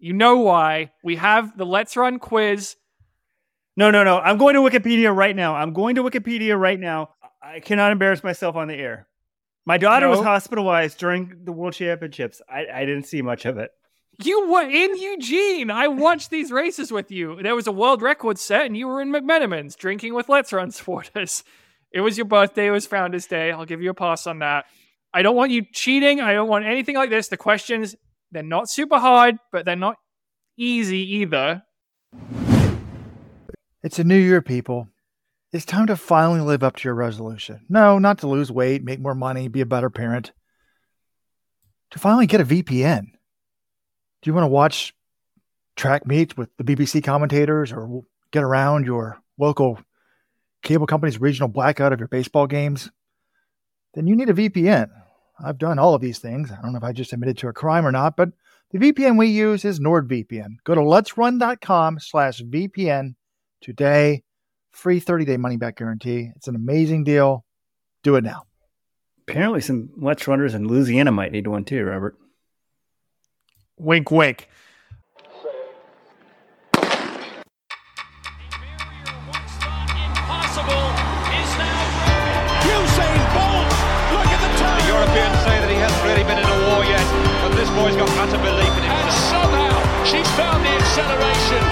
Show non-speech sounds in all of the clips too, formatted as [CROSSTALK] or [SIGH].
You know why? We have the Let's Run quiz. No, no, no. I'm going to Wikipedia right now. I'm going to Wikipedia right now. I cannot embarrass myself on the air. My daughter No. was hospitalized during the World Championships. I, I didn't see much of it. You were in Eugene. I watched these races with you. There was a world record set, and you were in McMenamin's drinking with Let's Run supporters. It was your birthday. It was Founders Day. I'll give you a pass on that. I don't want you cheating. I don't want anything like this. The questions, they're not super hard, but they're not easy either. It's a new year, people. It's time to finally live up to your resolution. No, not to lose weight, make more money, be a better parent. To finally get a VPN. Do you want to watch track meets with the BBC commentators or get around your local cable company's regional blackout of your baseball games? Then you need a VPN. I've done all of these things. I don't know if I just admitted to a crime or not, but the VPN we use is NordVPN. Go to letsrun.com slash VPN today. Free 30 day money back guarantee. It's an amazing deal. Do it now. Apparently, some Let's Runners in Louisiana might need one too, Robert. Wink, wink. This boy's got utter belief in And somehow she's found the acceleration.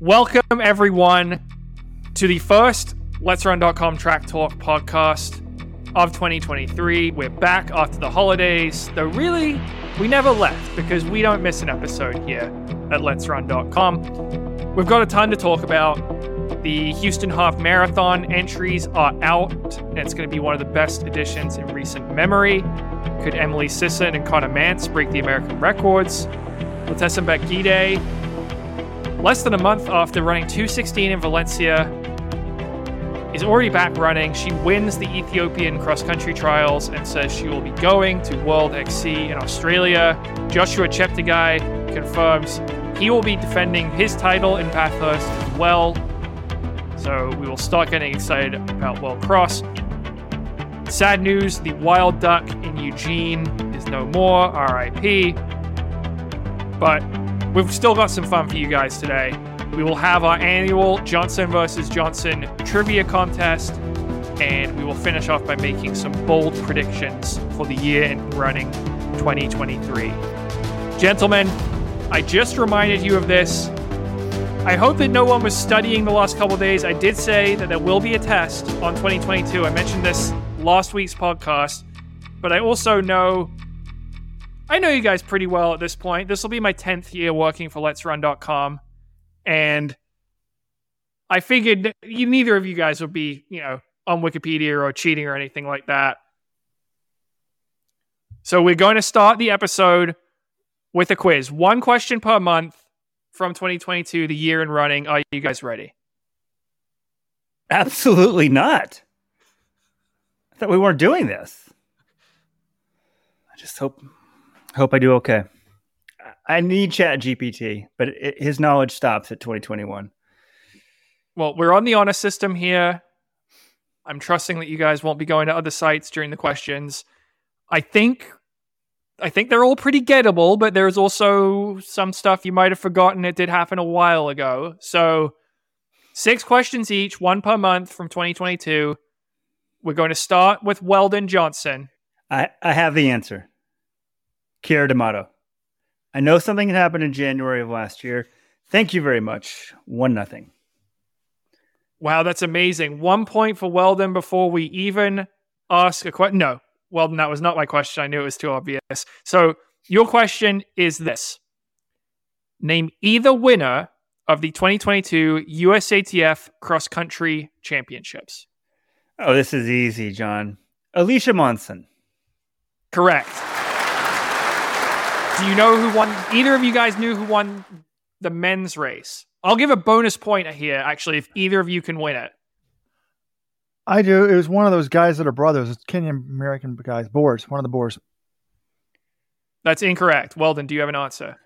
Welcome, everyone, to the first Let's Run.com Track Talk podcast of 2023. We're back after the holidays, though, really, we never left because we don't miss an episode here at Let's Run.com. We've got a ton to talk about. The Houston Half Marathon entries are out, and it's going to be one of the best editions in recent memory. Could Emily Sisson and Conner Mantz break the American records? Letesenbet Gidey less than a month after running 216 in Valencia, is already back running. She wins the Ethiopian cross country trials and says she will be going to World XC in Australia. Joshua Cheptegei confirms he will be defending his title in Bathurst as well. So we will start getting excited about World Cross. Sad news the Wild Duck in Eugene is no more, RIP. But We've still got some fun for you guys today. We will have our annual Johnson versus Johnson trivia contest, and we will finish off by making some bold predictions for the year in running 2023. Gentlemen, I just reminded you of this. I hope that no one was studying the last couple days. I did say that there will be a test on 2022. I mentioned this last week's podcast, but I also know I know you guys pretty well at this point. This will be my 10th year working for Let's Let'sRun.com. And I figured neither of you guys would be, you know, on Wikipedia or cheating or anything like that. So we're going to start the episode with a quiz. One question per month from 2022, the year in running. Are you guys ready? Absolutely not. I thought we weren't doing this. I just hope hope I do okay. I need Chat GPT, but it, his knowledge stops at 2021. Well, we're on the honor system here. I'm trusting that you guys won't be going to other sites during the questions. I think I think they're all pretty gettable, but there's also some stuff you might have forgotten it did happen a while ago. So, six questions each, one per month from 2022. We're going to start with Weldon Johnson. I, I have the answer. Keira D'Amato. I know something had happened in January of last year. Thank you very much. One nothing. Wow, that's amazing. One point for Weldon before we even ask a question. No, Weldon, that was not my question. I knew it was too obvious. So, your question is this Name either winner of the 2022 USATF Cross Country Championships. Oh, this is easy, John. Alicia Monson. Correct. Do you know who won? Either of you guys knew who won the men's race? I'll give a bonus point here, actually, if either of you can win it. I do. It was one of those guys that are brothers. It's Kenyan American guys. Bors. One of the Bors. That's incorrect. Weldon, do you have an answer?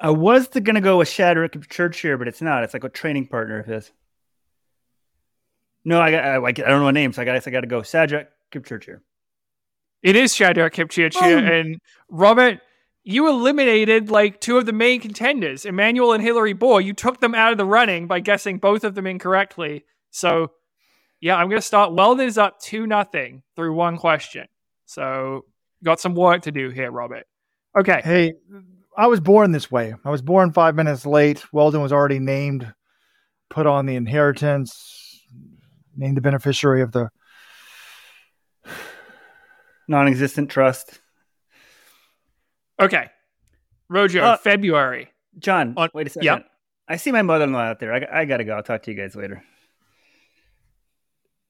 I was going to go with Shadrick Church here, but it's not. It's like a training partner of his. No, I got. I, I don't know what name, so I guess I got to go. Sajak Kipchirchir. It is Shadrack Kipchirchir. Oh. And Robert, you eliminated like two of the main contenders, Emmanuel and Hillary Bor. You took them out of the running by guessing both of them incorrectly. So, yeah, I'm going to start. Weldon is up 2 nothing through one question. So, got some work to do here, Robert. Okay. Hey, I was born this way. I was born five minutes late. Weldon was already named, put on the inheritance, named the beneficiary of the. Non-existent trust. Okay. Rojo, Uh, February. John, On- wait a second. yep. I see my mother-in-law out there. I, I got to go. I'll talk to you guys later.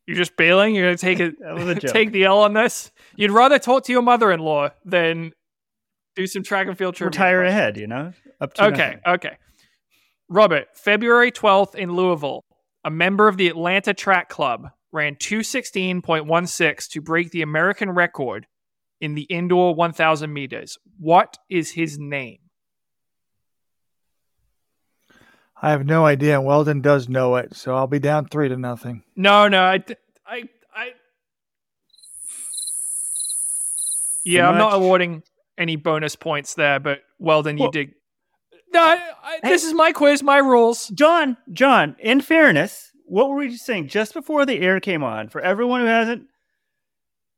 You're just bailing? You're going to take [LAUGHS] it, That was a joke. take the L on this? You'd rather talk to your mother in law than do some track and field trivia. Retire questions. ahead, you know. Up to Okay, nothing. okay. Robert, February 12th in Louisville, a member of the Atlanta Track Club ran 216.16 to break the American record in the indoor 1000 meters. What is his name? I have no idea. Weldon does know it, so I'll be down three to nothing. No, no, I, I, I. Yeah, I'm not awarding any bonus points there, but Weldon, you Well- did. No, I, I, this is my quiz, my rules. John, John, in fairness, what were we just saying just before the air came on? For everyone who hasn't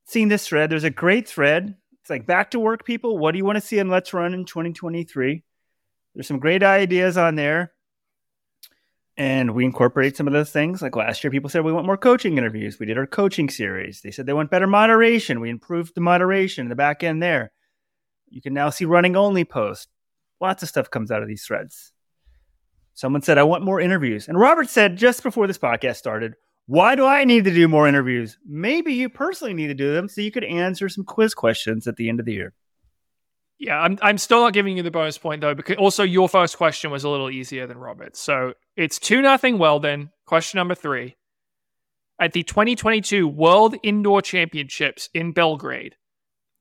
seen this thread, there's a great thread. It's like back to work, people. What do you want to see in Let's Run in 2023? There's some great ideas on there. And we incorporate some of those things. Like last year, people said we want more coaching interviews. We did our coaching series. They said they want better moderation. We improved the moderation in the back end there. You can now see running only posts. Lots of stuff comes out of these threads. Someone said, I want more interviews. And Robert said just before this podcast started, Why do I need to do more interviews? Maybe you personally need to do them so you could answer some quiz questions at the end of the year. Yeah, I'm I'm still not giving you the bonus point though, because also your first question was a little easier than Robert's. So it's two nothing Weldon. Question number three. At the 2022 World Indoor Championships in Belgrade,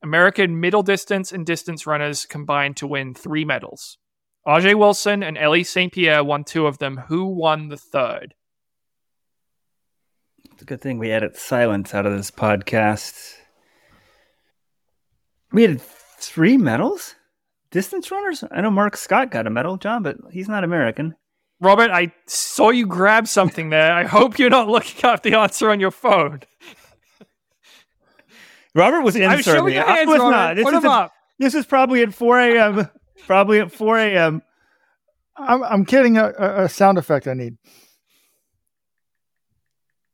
American middle distance and distance runners combined to win three medals. Ajee' Wilson and Ellie St. Pierre won two of them. Who won the third? It's a good thing we edit silence out of this podcast. We had three medals? Distance runners? I know Marc Scott got a medal, John, but he's not American. Robert, I saw you grab something there. I hope you're not looking up the answer on your phone. Robert was I'm answering showing me. your I was Robert. not. This Put is a- up. This is probably at 4 a.m. probably at 4 a.m. I'm, I'm getting a a sound effect I need.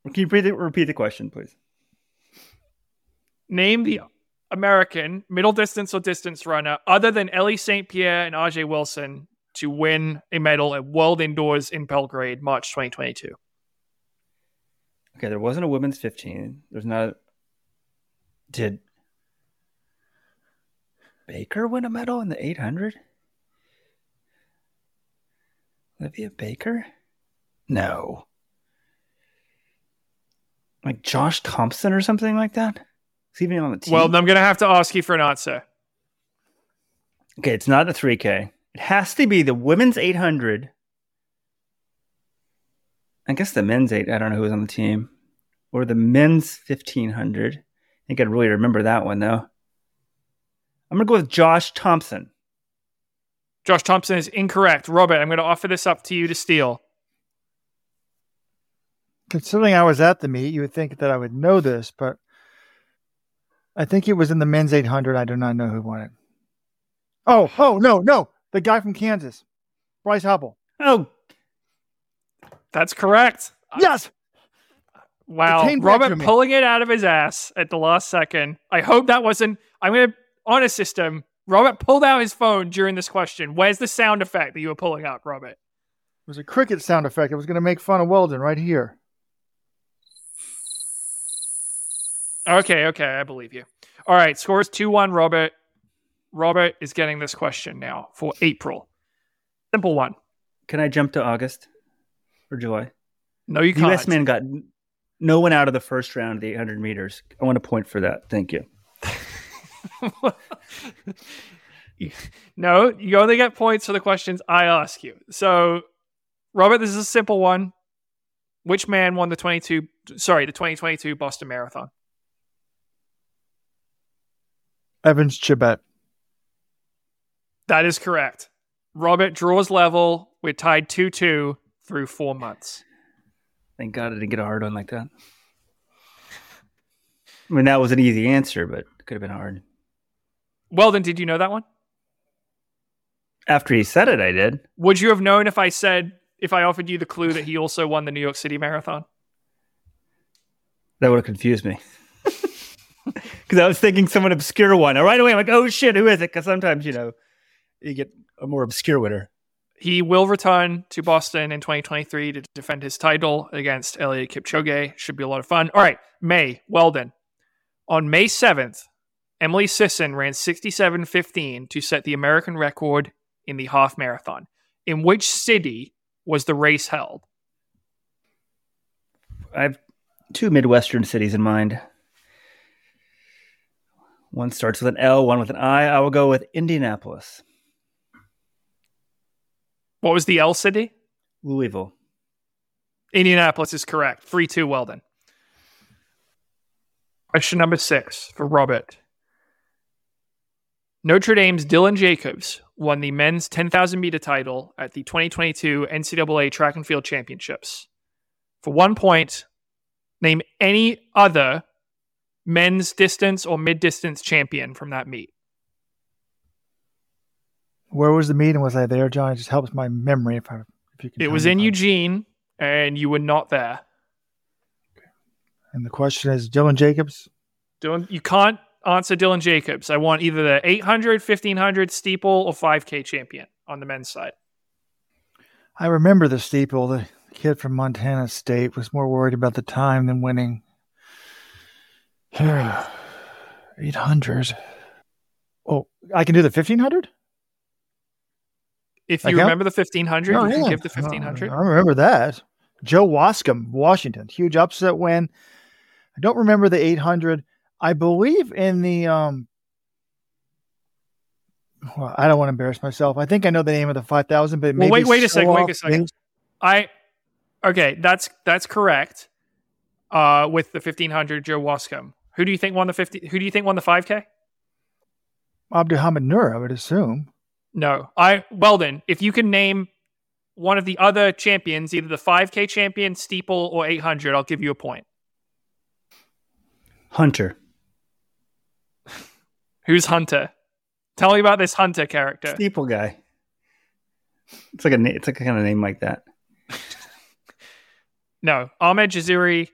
Can you repeat the, repeat the question, please? Name the American middle distance or distance runner other than Ellie St. Pierre and Ajee' Wilson to win a medal at World Indoors in Belgrade, March 2022. Okay, there wasn't a women's 15. There's not. A, did Baker win a medal in the 800? Olivia Baker? No. Like Josh Thompson or something like that? Is he even on the team? Well, I'm going to have to ask you for an answer. okay, it's not the 3K. It has to be the women's 800. I guess the men's 8. I don't know who was on the team. Or the men's 1500. I think I'd really remember that one, though. I'm going to go with Josh Thompson. Josh Thompson is incorrect. Robert, I'm going to offer this up to you to steal. Considering I was at the meet, you would think that I would know this, but I think it was in the men's 800. I do not know who won it. Oh, oh, no, no. The guy from Kansas, Bryce Hoppel. Oh, That's correct. Yes. Wow. It came back to Robert pulling it out of his ass at the last second. I hope that wasn't. I'm going to, on a system, Robert pulled out his phone during this question. Where's the sound effect that you were pulling out, Robert? It was a cricket sound effect. I was going to make fun of Weldon right here. Okay, okay, I believe you. All right, scores 2 1, Robert. Robert is getting this question now for April. Simple one. can I jump to August or July? No, you can't. U.S. man got no one out of the first round of the 800 meters. I want to point for that. Thank you. [LAUGHS] no, you only get points for the questions I ask you. So, Robert, this is a simple one. which man won the 22 sorry, the 2022 Boston Marathon? Evans Chebet. That is correct. Robert draws level. We're tied 2 2 through four months. Thank God I didn't get a hard one like that. I mean, that was an easy answer, but it could have been hard. Well, then, did you know that one? After he said it, I did. Would you have known if I said, if I offered you the clue that he also won the New York City Marathon? That would have confused me. [LAUGHS] Because I was thinking someone obscure one. And right away, I'm like, oh shit, who is it? Because sometimes, you know, you get a more obscure winner. He will return to Boston in 2023 to defend his title against Eliud Kipchoge. Should be a lot of fun. All right, May, Weldon. On May 7th, Emily Sisson ran 67.15 to set the American record in the half marathon. In which city was the race held? I have two Midwestern cities in mind. One starts with an L, one with an I. I will go with Indianapolis, What was the L city? Louisville. Indianapolis is correct. 3 2 Weldon. Question number six for Robert. Notre Dame's Dylan Jacobs won the men's 10,000 meter title at the 2022 NCAA Track and Field Championships. For one point, name any other men's distance or mid distance champion from that meet. Where was the meeting? Was I there, John? It just helps my memory if I if you can. It was in Eugene, and you were not there. And the question is Dylan Jacobs. Dylan, you can't answer Dylan Jacobs. I want either the 800, 1500 steeple or 5K champion on the men's side. I remember the steeple. The kid from Montana State was more worried about the time than winning. 800. Oh, I can do the 1500? If you remember the 1500, Oh, you can yeah. give the 1500. I remember that. Joe Waskom, Washington, huge upset win. I don't remember the 800. I believe in the um. Well, I don't want to embarrass myself. I think I know the name of the 5000, but Well, wait- wait a second, wait a second. things. I okay, that's that's correct. Uh, with the 1500 Joe Waskom. Who do you think won the 50 who do you think won the 5k? Abdihamid Nur, I would assume. No. I Weldon, if you can name one of the other champions, either the 5k champion, steeple or 800, I'll give you a point. Hunter. [LAUGHS] Who's Hunter? Tell me about this Hunter character. Steeple guy. It's like a it's like a kind of name like that. [LAUGHS] No, Ahmed Jaziri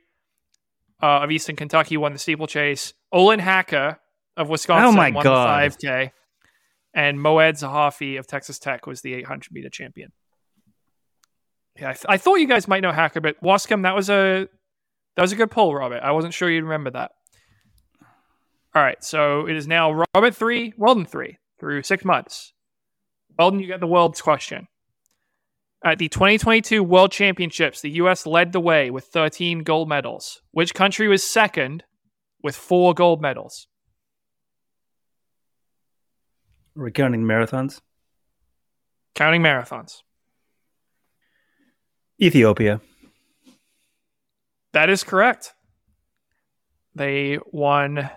uh, of Eastern Kentucky won the steeplechase. Olin Hacker of Wisconsin Oh my won God. the 5K. And Moad Zahafi of Texas Tech was the 800 meter champion. Yeah, I, th- I thought you guys might know Hacker, but Waskom, that was a that was a good pull, Robert. I wasn't sure you'd remember that. All right, so it is now Robert three, Weldon three through six months. Weldon, you get the world's question. At the 2022 World Championships, the U.S. led the way with 13 gold medals. Which country was second with four gold medals? Are we counting marathons? Counting marathons. Ethiopia. That is correct. They won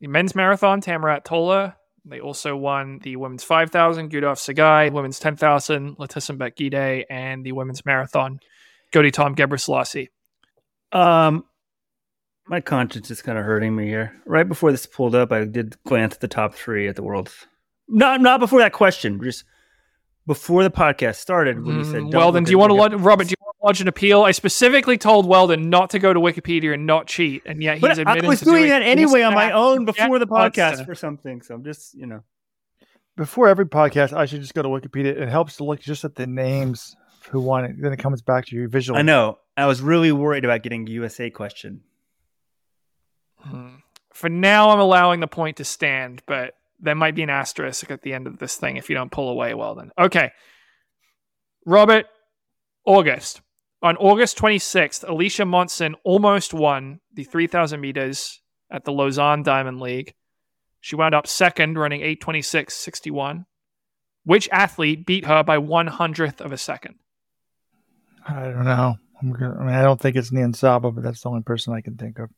the men's marathon, Tamirat Tola. They also won the women's 5,000, Gudaf Tsegay, women's 10,000, Letesenbet Gidey, and the women's marathon, Gotytom Gebreslase. Um, my conscience is kind of hurting me here. Right before this pulled up, I did glance at the top three at the world's. Not not before that question, just before the podcast started. When you said, Mm, Weldon, look do you want to, lodge, Robert, do you want to lodge an appeal? I specifically told Weldon not to go to Wikipedia and not cheat, and yet he's But I was to doing that anyway on my own before the podcast for something. So I'm just, you know, Before every podcast, I should just go to Wikipedia. It helps to look just at the names who won it. Then it comes back to you visually. I know. I was really worried about getting a USA question. Hmm. For now, I'm allowing the point to stand, but there might be an asterisk at the end of this thing if you don't pull away well then. Okay. Robert, August. On August 26th, Alicia Monson almost won the 3,000 meters at the Lausanne Diamond League. She wound up second, running 826.61. Which athlete beat her by one hundredth of a second? I don't know. I'm gonna, I mean, I don't think it's Niyonsaba, but that's the only person I can think of.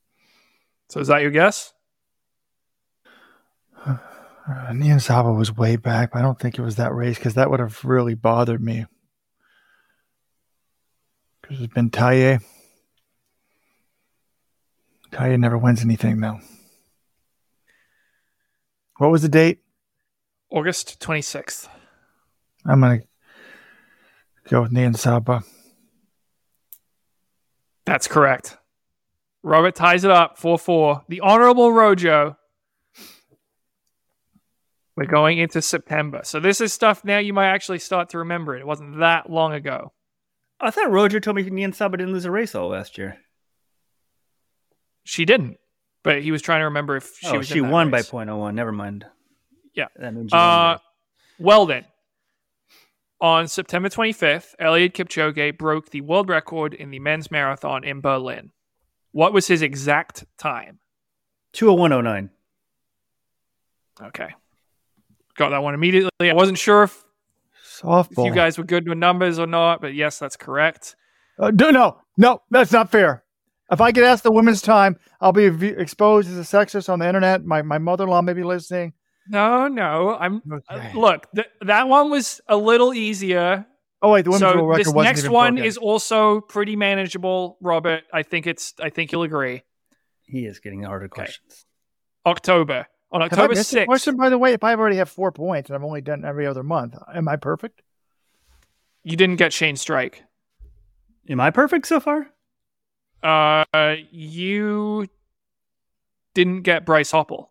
So is that your guess? [SIGHS] Uh, Niyonsaba was way back. But I don't think it was that race because that would have really bothered me. Because it's been Taye. Taye never wins anything though. What was the date? August 26th. I'm gonna go with Niyonsaba. That's correct. Robert ties it up 4 4. The Honorable Rojo. We're going into September. So this is stuff now you might actually start to remember it. It wasn't that long ago. I thought Roger told me Niyonsaba didn't lose a race all last year. She didn't, but he was trying to remember if she oh, was. she won race. by .01. Never mind. Yeah. That means Uh, well then, on September 25th, Eliud Kipchoge broke the world record in the men's marathon in Berlin. What was his exact time? 20109. Okay, got that one immediately. I wasn't sure if, if you guys were good with numbers or not, but yes, that's correct. Uh, no, no, no, that's not fair. If I get asked the women's time, I'll be v- exposed as a sexist on the internet. My my mother in law may be listening. No, no, I'm. Okay. uh, look, th- that one was a little easier. Oh wait, the women's So world record this wasn't next even one broken. is also pretty manageable, Robert. I think it's. I think you'll agree. He is getting harder questions. October on Have I October missed a sixth. question, by the way, if I've already have four points and I've only done every other month, am I perfect? You didn't get Shane Strike. Am I perfect so far? Uh, you didn't get Bryce Hoppel.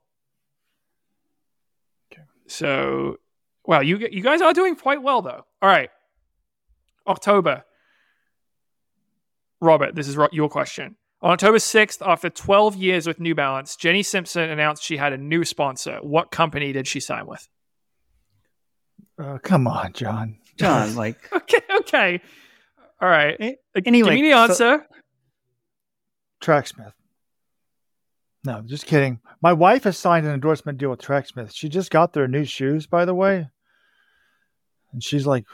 Okay. So, wow, you you guys are doing quite well though. All right, October. Robert, this is your question. On October 6th, after 12 years with New Balance, Jenny Simpson announced she had a new sponsor. What company did she sign with? Uh, come on, John. John, [LAUGHS] like, Okay, okay. All right. Uh, anyway, Give me the so- answer. Tracksmith. No, just kidding. My wife has signed an endorsement deal with Tracksmith. She just got their new shoes, by the way. And she's like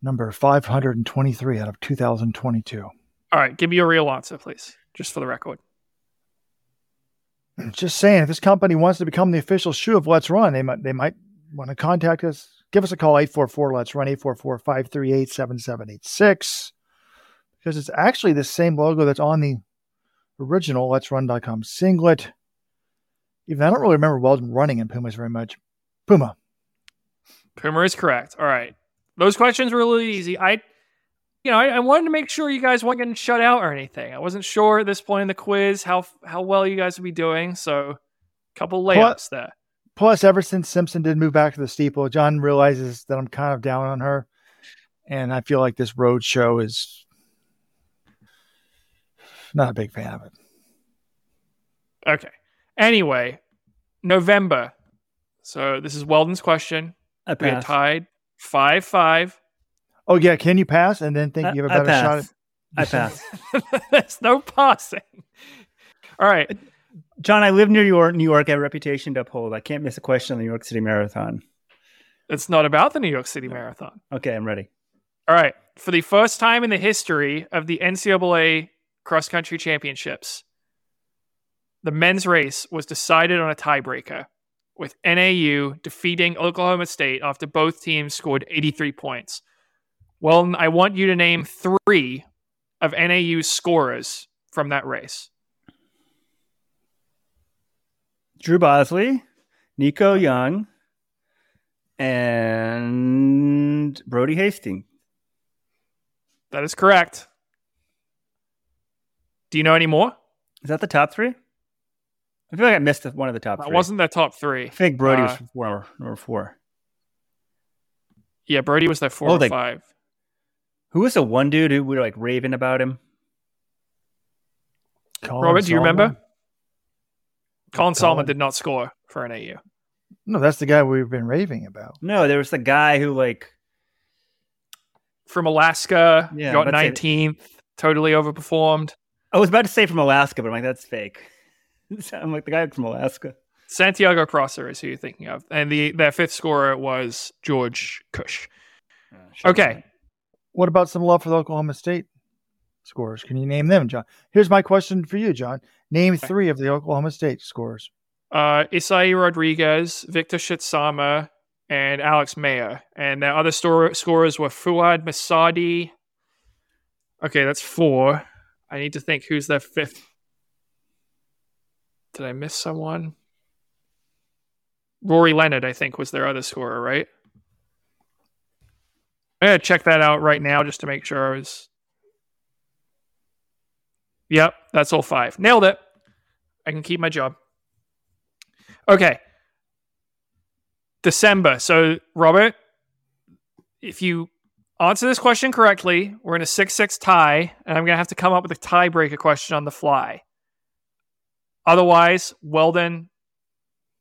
number 523 out of 2022. All right, give me your real answer, please, just for the record. Just saying, if this company wants to become the official shoe of Let's Run, they might they might want to contact us. Give us a call, 844 Let's Run, 844 538 7786. Because it's actually the same logo that's on the original Let's Run.com singlet. Even I don't really remember Weldon running in Pumas very much. Puma. Puma is correct. All right. Those questions were really easy. I, you know, I, I wanted to make sure you guys weren't getting shut out or anything. I wasn't sure at this point in the quiz how how well you guys would be doing. So, a couple layups there. Plus, ever since Simpson did move back to the steeple, John realizes that I'm kind of down on her. And I feel like this road show is not a big fan of it. Okay. Anyway, November. So this is Weldon's question. I We are tied five five. Oh yeah, can you pass and then think I- you have a better shot? At- I [LAUGHS] pass. There's no passing. All right. John, I live near New York, New York. I have a reputation to uphold. I can't miss a question on the New York City Marathon. It's not about the New York City Marathon. Okay, I'm ready. All right. For the first time in the history of the NCAA cross country championships, the men's race was decided on a tiebreaker, with NAU defeating Oklahoma State after both teams scored 83 points. Well, I want you to name three of NAU's scorers from that race. Drew Bosley, Nico Young, and Brody Hastings. That is correct. Do you know any more? Is that the top three? I feel like I missed one of the top That three. wasn't the top three. I think Brody Uh, was four, number four. Yeah, Brody was their four Oh, or they- five. Who was the one dude who we were like raving about him? Colin Robert, do you Solomon? remember? Colin Sahlman did not score for an AU. No, that's the guy we've been raving about. No, there was the guy who like From Alaska, Yeah, got that's it. 19th, totally overperformed. I was about to say from Alaska, but I'm like that's fake. [LAUGHS] I'm like the guy from Alaska. Santiago Prosser is who you're thinking of. And the their fifth scorer was George Kusche. Uh, sure. Okay. What about some love for the Oklahoma State scores. Can you name them, John? Here's my question for you, John. Name three of the Oklahoma State scores. Uh, Isai Rodriguez, Victor Shitsama, and Alex Maier. And the other store- scorers were Fouad Messaoudi. Okay, that's four. I need to think who's their fifth. Did I miss someone? Rory Leonard, I think, was their other scorer, right? I'm gonna check that out right now just to make sure I was. Yep, that's all five. Nailed it. I can keep my job. Okay. December. So, Robert, if you answer this question correctly, we're in a 6 6 tie, and I'm going to have to come up with a tiebreaker question on the fly. Otherwise, Weldon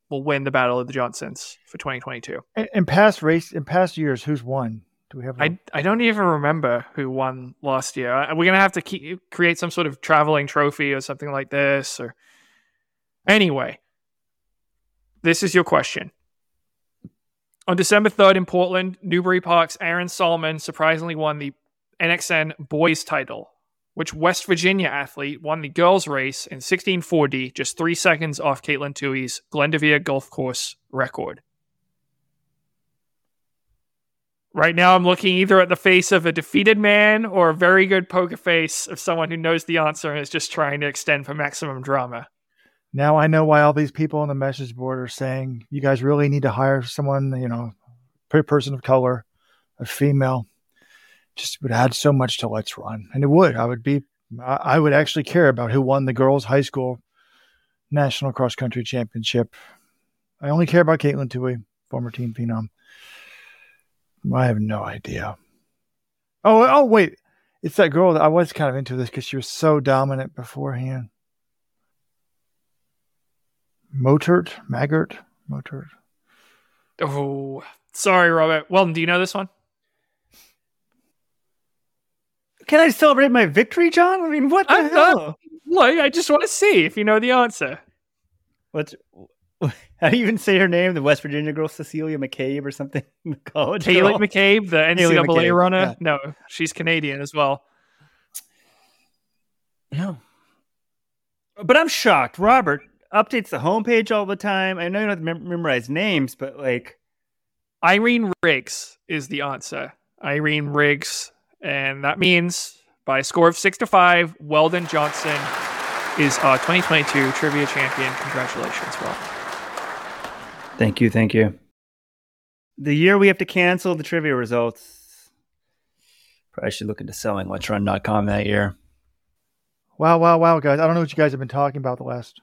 will win the Battle of the Johnsons for 2022. In, in past race, in past years, who's won? Do we have? I, I don't even remember who won last year. We're gonna have to keep, create some sort of traveling trophy or something like this. Or anyway, this is your question. On December third in Portland, Newbury Park's Aaron Sahlman surprisingly won the NXN boys title. Which West Virginia athlete won the girls race in 1640, just three seconds off Katelyn Tuohy's Glendoveer Golf Course record? Right now, I'm looking either at the face of a defeated man or a very good poker face of someone who knows the answer and is just trying to extend for maximum drama. Now I know why all these people on the message board are saying you guys really need to hire someone, you know, a person of color, a female. Just would add so much to Let's Run, and it would. I would be, I would actually care about who won the girls' high school national cross country championship. I only care about Katelyn Tuohy, former team phenom. I have no idea. Oh, oh, wait, it's that girl that I was kind of into this because she was so dominant beforehand. Motert, Maggart, Motert. Oh, sorry, Robert. Weldon, do you know this one? Can I celebrate my victory, John? I mean, what the I'm hell? not- Look, I just want to see if you know the answer. What's how do you even say her name? The West Virginia girl, Cecilia McCabe or something? The college Kaylee girl? McCabe, the NCAA McCabe, runner. yeah. No, she's Canadian as well. Yeah. But I'm shocked. Robert updates the homepage all the time. I know you don't have to mem- memorize names, but like, Irene Riggs is the answer. Irene Riggs. And that means by a score of six to five, Weldon Johnson is our 2022 trivia champion. Congratulations, Weldon. Thank you, thank you. The year we have to cancel the trivia results. Probably should look into selling let'srun.com that year. Wow, wow, wow, guys. I don't know what you guys have been talking about the last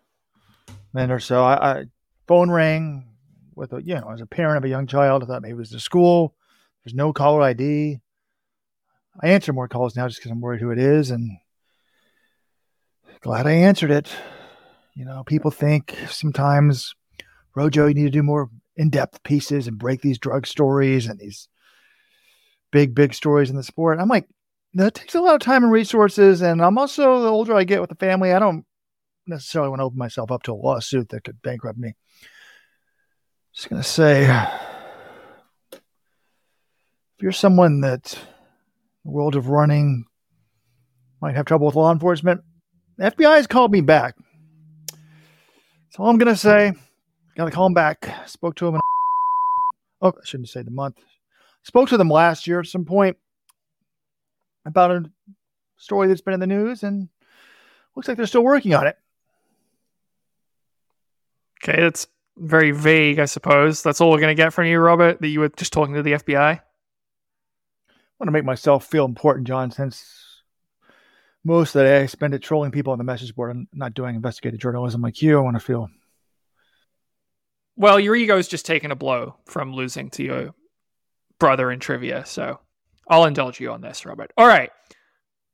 minute or so. I, I phone rang with a you know, as a parent of a young child, I thought maybe it was the school. There's no caller ID. I answer more calls now just because I'm worried who it is, and glad I answered it. You know, people think sometimes, Rojo, you need to do more in-depth pieces and break these drug stories and these big, big stories in the sport. I'm like, that takes a lot of time and resources. And I'm also the older I get with the family, I don't necessarily want to open myself up to a lawsuit that could bankrupt me. Just gonna say, if you're someone that the world of running might have trouble with law enforcement, the FBI has called me back. That's all I'm gonna say. Got to call him back. Spoke to him. In, oh, I shouldn't say the month. Spoke to them last year at some point about a story that's been in the news, and looks like they're still working on it. Okay, that's very vague, I suppose. That's all we're going to get from you, Robert, that you were just talking to the FBI? I want to make myself feel important, John, since most of the day I spend it trolling people on the message board and not doing investigative journalism like you. I want to feel Well, your ego's just taken a blow from losing to your brother in trivia, so I'll indulge you on this, Robert. All right.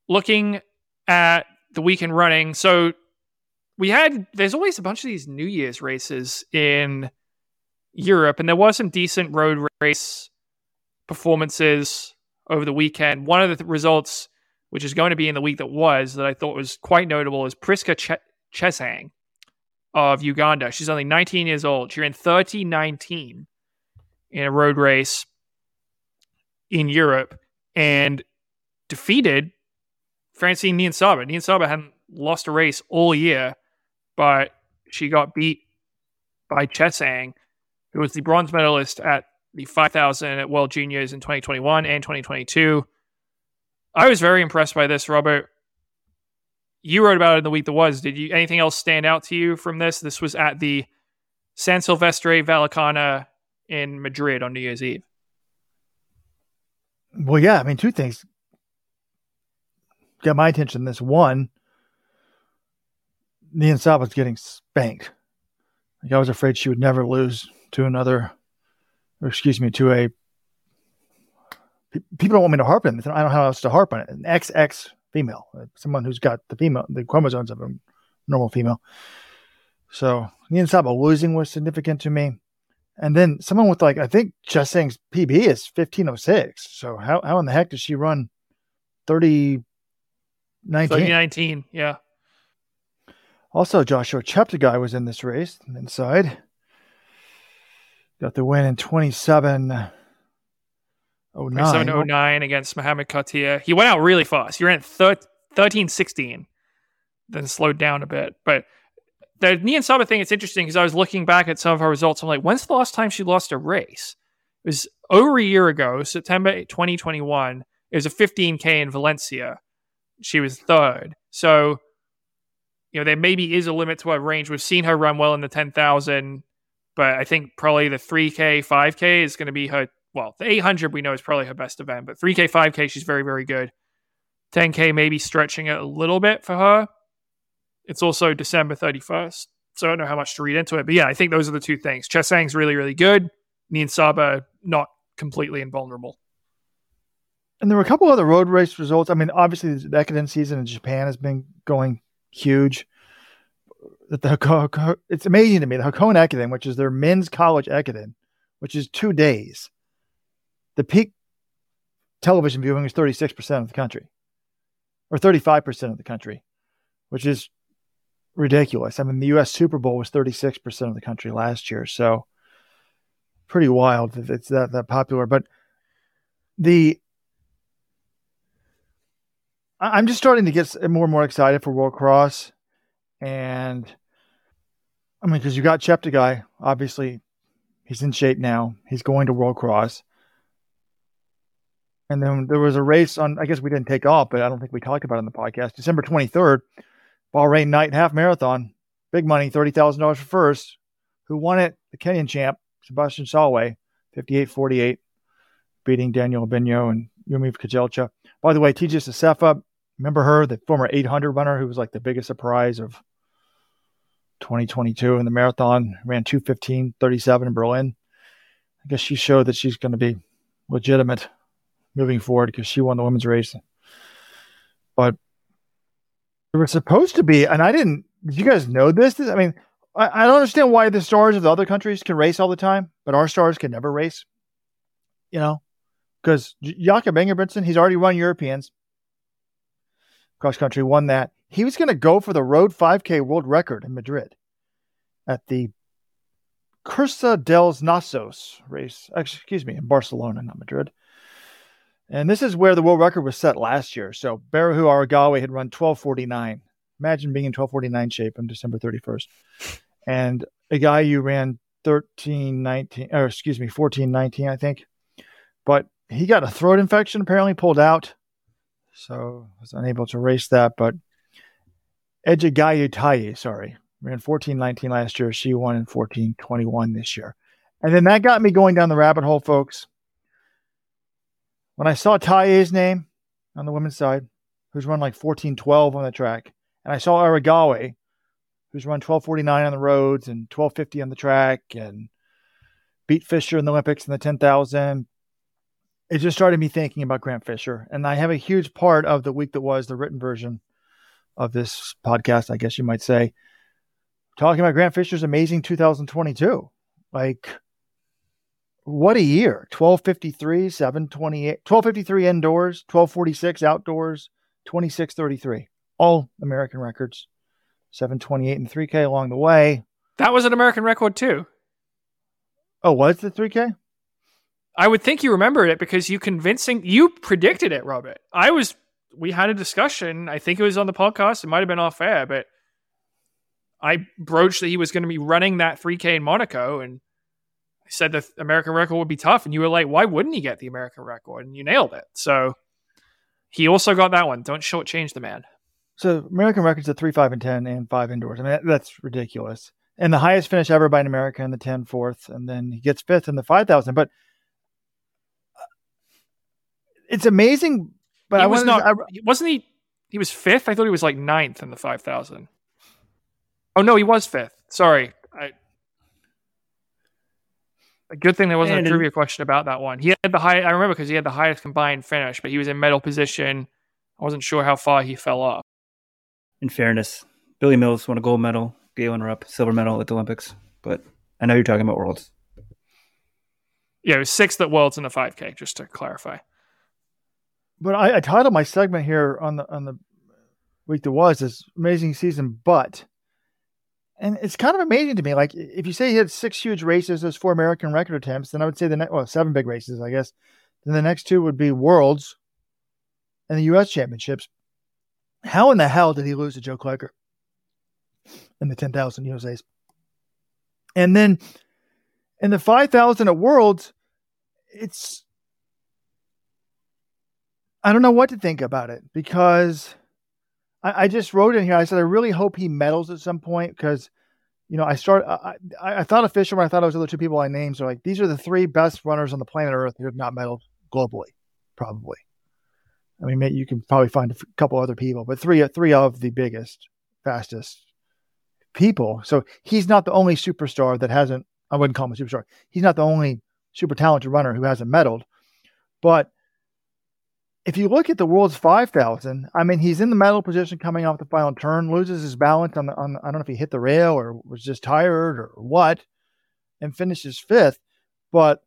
Looking at the weekend running, so we had there's always a bunch of these New Year's races in Europe, and there was some decent road race performances over the weekend. One of the th- results, which is going to be in the week that was, that I thought was quite notable, is Prisca Ch- Chesang of Uganda. She's only 19 years old. She ran 3019 in a road race in Europe and defeated Francine Niyonsaba. Nian Saba hadn't lost a race all year, but she got beat by Chesang, who was the bronze medalist at the 5,000 at World Juniors in 2021 and 2022. I was very impressed by this, Robert. You wrote about it in the week that was. Did you anything else stand out to you from this? This was at the San Silvestre Vallecana in Madrid on New Year's Eve. Well, yeah, I mean, two things got my attention. This one, Niyonsaba was getting spanked. Like I was afraid she would never lose to another, or excuse me, to a. People don't want me to harp on it. I don't know how else to harp on it. An XX female, uh, someone who's got the female, the chromosomes of a normal female. So Niyonsaba losing was significant to me. And then someone with like, I think Chesang's PB is 1506. So how, how in the heck does she run 30, 19. 2019, yeah. Also, Joshua Cheptegei was in this race inside. Got the win in 27 09. against Mohamed Katir. He went out really fast. He ran 13 16, then slowed down a bit. But the Niyonsaba thing, it's interesting because I was looking back at some of her results. I'm like, when's the last time she lost a race? It was over a year ago, September 2021. It was a 15K in Valencia she was third. So, you know, there maybe is a limit to her range. We've seen her run well in the 10,000, but I think probably the 3K, 5K is going to be her. Well, the 800 we know is probably her best event, but 3K, 5K, she's very, very good. 10K maybe stretching it a little bit for her. It's also December 31st, so I don't know how much to read into it. But yeah, I think those are the two things. Chesang's really, really good. Niyonsaba not completely invulnerable. And there were a couple other road race results. I mean, obviously the Ekiden season in Japan has been going huge. That the it's amazing to me the Hakone Ekiden, which is their men's college Ekiden, which is two days. The peak television viewing is thirty six percent of the country, or thirty five percent of the country, which is ridiculous. I mean, the U.S. Super Bowl was thirty six percent of the country last year, so pretty wild that it's that that popular. But the I'm just starting to get more and more excited for World Cross, and I mean, because you got Cheptegei, obviously, he's in shape now. He's going to World Cross, and then there was a race on. I guess we didn't take off, but I don't think we talked about it on the podcast. December 23rd, Bahrain Night Half Marathon, big money, thirty thousand dollars for first. Who won it? The Kenyan champ, Sebastian Sawe, 58-48, beating Daniel Ebenyo and Yomif Kejelcha. By the way, Tigist Assefa Remember her, the former 800 runner who was like the biggest surprise of 2022 in the marathon, ran 215 37 in Berlin. I guess she showed that she's going to be legitimate moving forward because she won the women's race. But there was supposed to be, and I didn't, did you guys know this? I mean, I, I don't understand why the stars of the other countries can race all the time, but our stars can never race. You know, because Jakob Ingebrigtsen, he's already run Europeans cross country, won that. He was going to go for the road 5K world record in Madrid at the Cursa dels Nasos race. Excuse me, in Barcelona, not Madrid. And this is where the world record was set last year. So Berihu Aregawi had run 1249. Imagine being in 1249 shape on December 31st. And a guy you ran 1319, or excuse me, 1419, I think. But he got a throat infection, apparently pulled out so was unable to race that. But Ejgayehu Taye, sorry, ran 14.19 last year. She won in 14.21 this year. And then that got me going down the rabbit hole, folks. When I saw Taye's name on the women's side, who's run like 14.12 on the track, and I saw Aregawi, who's run 12.49 on the roads and 12.50 on the track, and beat Fisher in the Olympics in the 10,000, it just started me thinking about Grant Fisher. And I have a huge part of the week that was the written version of this podcast, I guess you might say, talking about Grant Fisher's amazing 2022. Like, what a year 1253, 728, 1253 indoors, 1246 outdoors, 2633, all American records, 728 and 3K along the way. That was an American record, too. Oh, was the 3K? I would think you remembered it because you convincing you predicted it, Robert. I was we had a discussion. I think it was on the podcast. It might have been off air, but I broached that he was going to be running that 3K in Monaco, and I said the American record would be tough. And you were like, why wouldn't he get the American record? And you nailed it. So he also got that one. Don't shortchange the man. So American records at three, five, and ten, and five indoors. I mean, that's ridiculous. And the highest finish ever by an American in the 10 fourth, and then he gets fifth in the 5,000. But uh, it's amazing. But he I was not. I- wasn't he? He was fifth. I thought he was like ninth in the five thousand. Oh no, he was fifth. Sorry. I, a good thing there wasn't And a trivia question about that one. He had the high. I remember because he had the highest combined finish, but he was in medal position. I wasn't sure how far he fell off. In fairness, Billy Mills won a gold medal. Galen Rupp, silver medal at the Olympics. But I know you're talking about worlds. Yeah, he was sixth at Worlds in the five K. Just to clarify. but I, I titled my segment here on the on the week that was this amazing season, but and it's kind of amazing to me. Like if you say he had six huge races, those four American record attempts, then I would say the next well seven big races, I guess. Then the next two would be Worlds and the U.S. Championships. How in the hell did he lose to Joe Klecker in the ten thousand USA's? And then in the five thousand at Worlds, it's I don't know what to think about it because I, I just wrote in here. I said I really hope he medals at some point because you know I start. I, I, I thought of Fisherman. I thought it was the other two people I named. So like these are the three best runners on the planet Earth who have not medaled globally, probably. I mean, you can probably find a couple other people, but three three of the biggest, fastest people. So he's not the only superstar that hasn't. I wouldn't call him a superstar. He's not the only super talented runner who hasn't medaled, but if you look at the world's 5000 i mean he's in the medal position coming off the final turn loses his balance on the on i don't know if he hit the rail or was just tired or what and finishes fifth. But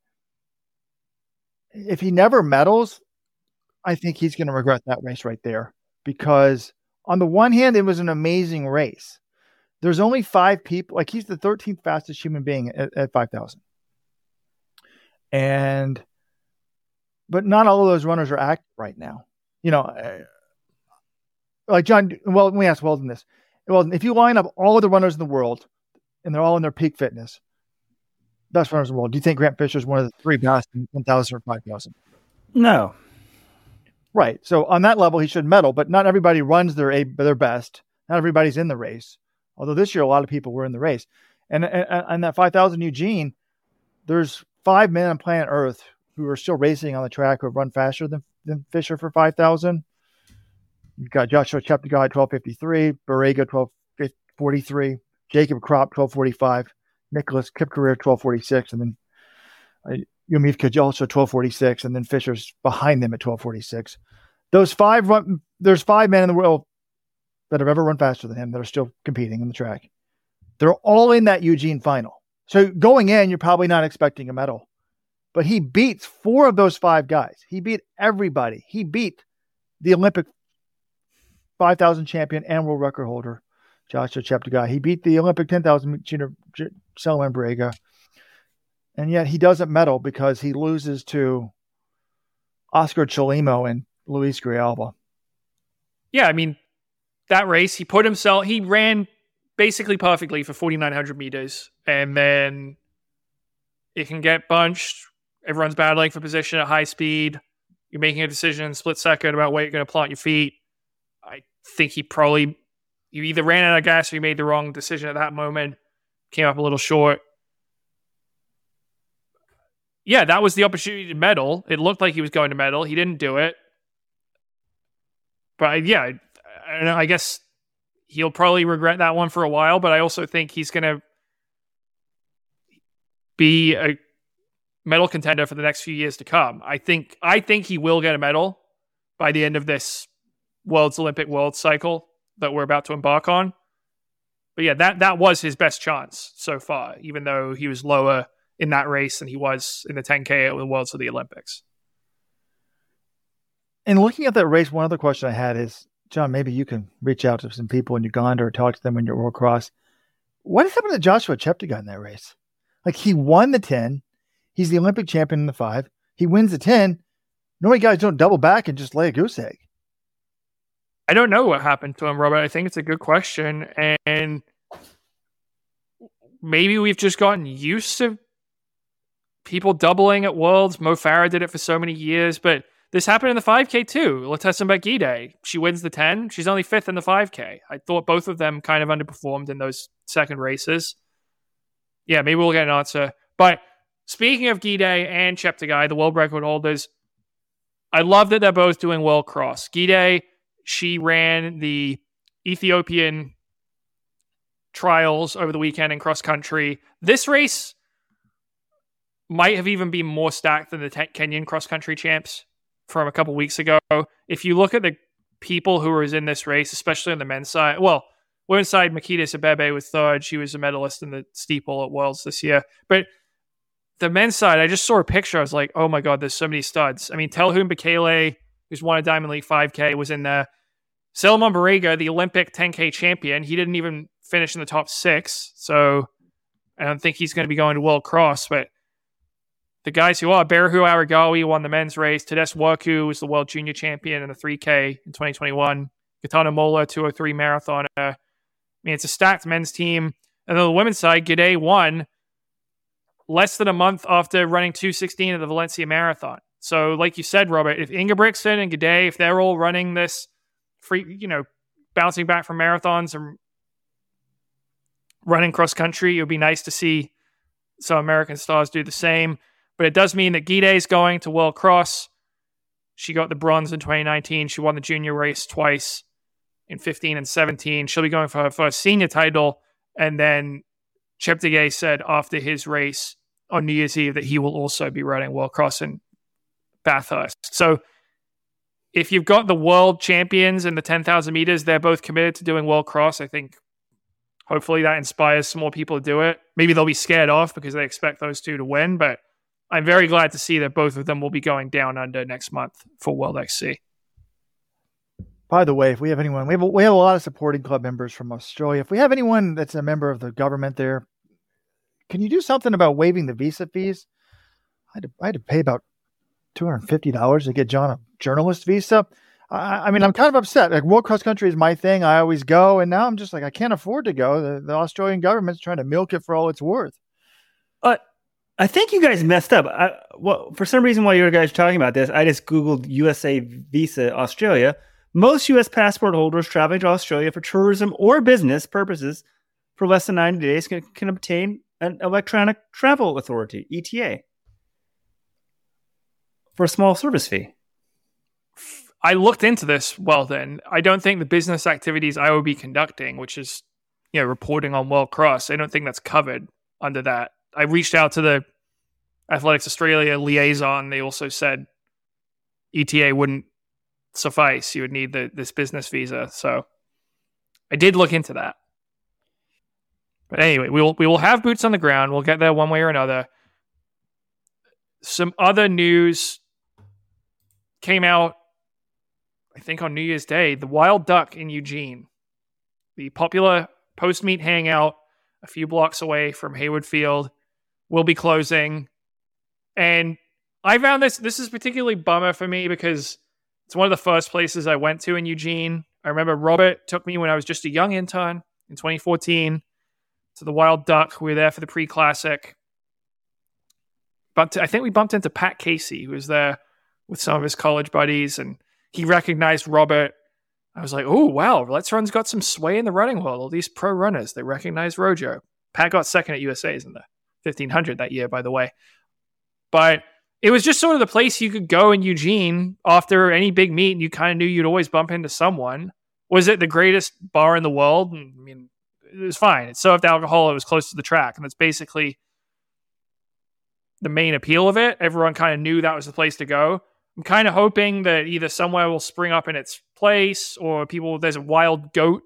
if he never medals i think he's going to regret that race right there because on the one hand it was an amazing race. There's only five people like he's the 13th fastest human being at, at 5000 and but not all of those runners are active right now. You know, uh, like John. Well, let me ask Weldon this. Well, if you line up all of the runners in the world, and they're all in their peak fitness, best runners in the world, do you think Grant Fisher is one of the three best in 1,000 or 5,000? No. Right. So on that level, he should medal, but not everybody runs their a their best. Not everybody's in the race. Although this year a lot of people were in the race, and and, and that 5,000 Eugene, there's five men on planet Earth who are still racing on the track who have run faster than, than Fisher for 5,000. You've got Joshua Cheptegei 1253, Barega 1243, Jacob Krop 1245, Nicholas Kipkorir 1246, and then uh, Kejelcha 1246, and then Fisher's behind them at 1246. Those five run, there's five men in the world that have ever run faster than him that are still competing in the track. They're all in that Eugene final. So going in, you're probably not expecting a medal but he beats four of those five guys. He beat everybody. He beat the Olympic 5,000 champion and world record holder, Joshua Cheptegei. He beat the Olympic 10,000 junior Selemon Barega. And yet he doesn't medal because he loses to Oscar Chelimo and Luis Grijalva. Yeah, I mean that race, he put himself. He ran basically perfectly for 4,900 meters, and then it can get bunched. Everyone's battling for position at high speed. You're making a decision split second about where you're going to plant your feet. I think he probably you either ran out of gas or you made the wrong decision at that moment. Came up a little short. Yeah, that was the opportunity to medal. It looked like he was going to medal. He didn't do it. But I- yeah, I, I know. I guess he'll probably regret that one for a while. But I also think he's going to be a medal contender for the next few years to come. I think I think he will get a medal by the end of this World's Olympic World cycle that we're about to embark on. But yeah, that that was his best chance so far, even though he was lower in that race than he was in the 10K at the Worlds of the Olympics. And looking at that race, one other question I had is, John, maybe you can reach out to some people in Uganda or talk to them when you're World Cross. What happened to Joshua Cheptegei in that race? Like he won the 10. He's the Olympic champion in the five. He wins the 10. Normally guys don't double back and just lay a goose egg. I don't know what happened to him, Robert. I think it's a good question, and maybe we've just gotten used to people doubling at Worlds. Mo Farah did it for so many years, but this happened in the 5K too. Letesenbet Gidey, she wins the 10. She's only fifth in the 5K. I thought both of them kind of underperformed in those second races. Yeah, maybe we'll get an answer. But speaking of Gidey and Cheptegei, the world record holders, I love that they're both doing well Cross. Gidey, she ran the Ethiopian trials over the weekend in cross country. This race might have even been more stacked than the Kenyan cross country champs from a couple weeks ago. If you look at the people who were in this race, especially on the men's side, well, women's side, Mekides Abebe was third. She was a medalist in the steeple at Worlds this year. But the men's side, I just saw a picture. I was like, oh my God, there's so many studs. I mean, Telahun Bekele, who's won a Diamond League 5K, was in there. Selemon Barega, the Olympic 10K champion, he didn't even finish in the top six. So I don't think he's going to be going to World Cross. But the guys who are Berihu Aregawi won the men's race. Tadese Worku was the world junior champion in the 3K in 2021. Getaneh Molla, 203 marathoner. I mean, it's a stacked men's team. And then the women's side, Gidey won less than a month after running 216 at the Valencia Marathon. So, like you said, Robert, if Ingebrigtsen and Gidey, if they're all running this free, you know, bouncing back from marathons and running cross country, it would be nice to see some American stars do the same. But it does mean that Gidey is going to World Cross. She got the bronze in 2019. She won the junior race twice in 15 and 17. She'll be going for her first senior title. And then Cheptegei said after his race on New Year's Eve that he will also be running World Cross in Bathurst. So if you've got the world champions in the 10,000 meters, they're both committed to doing World Cross. I think hopefully that inspires some more people to do it. Maybe they'll be scared off because they expect those two to win, but I'm very glad to see that both of them will be going down under next month for World XC. By the way, if we have anyone, we have a, we have a lot of supporting club members from Australia. If we have anyone that's a member of the government there, can you do something about waiving the visa fees? I had to, I had to pay about two hundred fifty dollars to get John a journalist visa. I, I, mean, I'm kind of upset. Like World Cross Country is my thing. I always go, and now I'm just like I can't afford to go. The, the Australian government's trying to milk it for all it's worth. Uh, I think you guys messed up. I, well, for some reason, while you guys talking about this, I just googled USA visa Australia. Most U.S. passport holders traveling to Australia for tourism or business purposes for less than 90 days can, can obtain an electronic travel authority (ETA) for a small service fee. I looked into this. Well, then I don't think the business activities I will be conducting, which is you know reporting on World Cross, I don't think that's covered under that. I reached out to the Athletics Australia liaison. They also said ETA wouldn't suffice. You would need the, this business visa. So I did look into that. But anyway, we will we will have boots on the ground. We'll get there one way or another. Some other news came out I think on New Year's Day, the Wild Duck in Eugene, the popular post meet hangout a few blocks away from Hayward Field, will be closing. And I found this this is particularly bummer for me because it's one of the first places I went to in Eugene. I remember Robert took me when I was just a young intern in 2014 to the Wild Duck. We were there for the pre classic. But I think we bumped into Pat Casey, who was there with some of his college buddies, and he recognized Robert. I was like, oh, wow, Let's Run's got some sway in the running world. All these pro runners, they recognize Rojo. Pat got second at USA's in the 1500 that year, by the way. But it was just sort of the place you could go in Eugene after any big meet, and you kind of knew you'd always bump into someone. Was it the greatest bar in the world? I mean, it was fine. It served alcohol. It was close to the track, and that's basically the main appeal of it. Everyone kind of knew that was the place to go. I'm kind of hoping that either somewhere will spring up in its place or people, there's a wild goat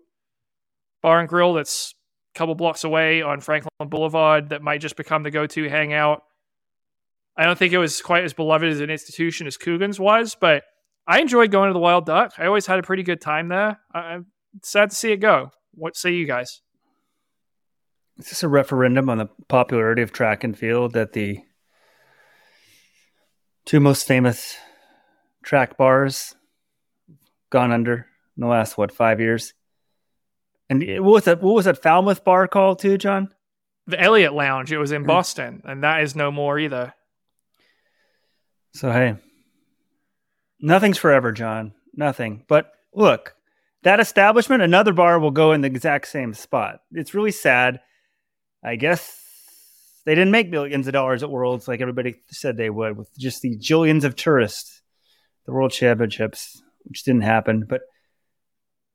bar and grill that's a couple blocks away on Franklin Boulevard that might just become the go to hangout. I don't think it was quite as beloved as an institution as Coogan's was, but I enjoyed going to the Wild Duck. I always had a pretty good time there. I'm sad to see it go. What say you guys? Is this a referendum on the popularity of track and field that the two most famous track bars gone under in the last what five years. And what was that? What was that Falmouth bar called too, John? The Eliot Lounge, it was in Mm. Boston, and that is no more either. So hey, nothing's forever, John. Nothing. But look, that establishment, another bar will go in the exact same spot. It's really sad. I guess they didn't make millions of dollars at Worlds like everybody said they would, with just the jillions of tourists, the World Championships, which didn't happen. But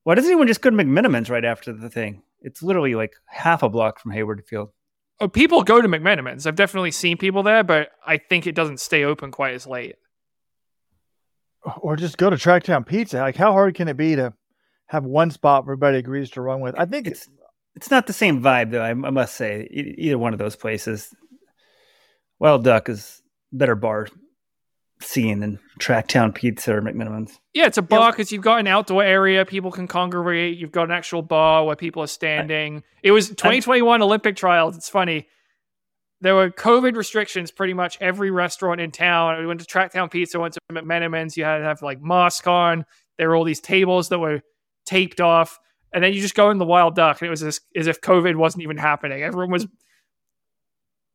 why doesn't anyone just go to McMenamins right after the thing? It's literally like half a block from Hayward Field. Oh, people go to McMenamins. I've definitely seen people there, but I think it doesn't stay open quite as late. Or just go to Tracktown Pizza. Like, how hard can it be to have one spot everybody agrees to run with? I think It's it's not the same vibe though. I, I must say, E- either one of those places. Wild Duck is better bar scene than Tracktown Pizza or McMenamins. Yeah, it's a bar because you've got an outdoor area. People can congregate. You've got an actual bar where people are standing. It was 2021 Olympic trials. It's funny. There were COVID restrictions pretty much every restaurant in town. We went to Tracktown Pizza, went to McMenamins. You had to have like mask on. There were all these tables that were taped off. And then you just go in the Wild Duck, and it was as, as if COVID wasn't even happening. Everyone was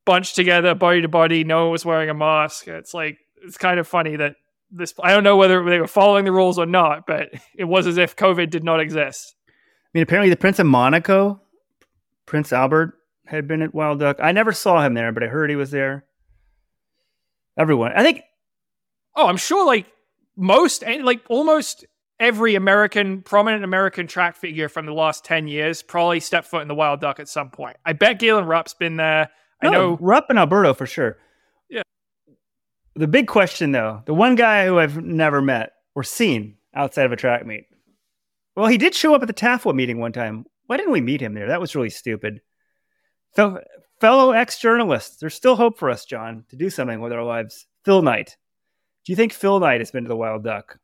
bunched together, body to body. No one was wearing a mask. It's like, it's kind of funny that this I don't know whether they were following the rules or not, but it was as if COVID did not exist. I mean, apparently the Prince of Monaco, Prince Albert, had been at Wild Duck. I never saw him there, but I heard he was there. Everyone, I think, Oh, I'm sure like most and like almost every American prominent American track figure from the last 10 years probably stepped foot in the Wild Duck at some point. I bet Galen Rupp's been there. I no, know Rupp and Alberto for sure. Yeah. The big question, though, the one guy who I've never met or seen outside of a track meet. Well, he did show up at the TAFWA meeting one time. Why didn't we meet him there? That was really stupid. Fel- fellow ex journalists, there's still hope for us, John, to do something with our lives. Phil Knight. Do you think Phil Knight has been to the Wild Duck?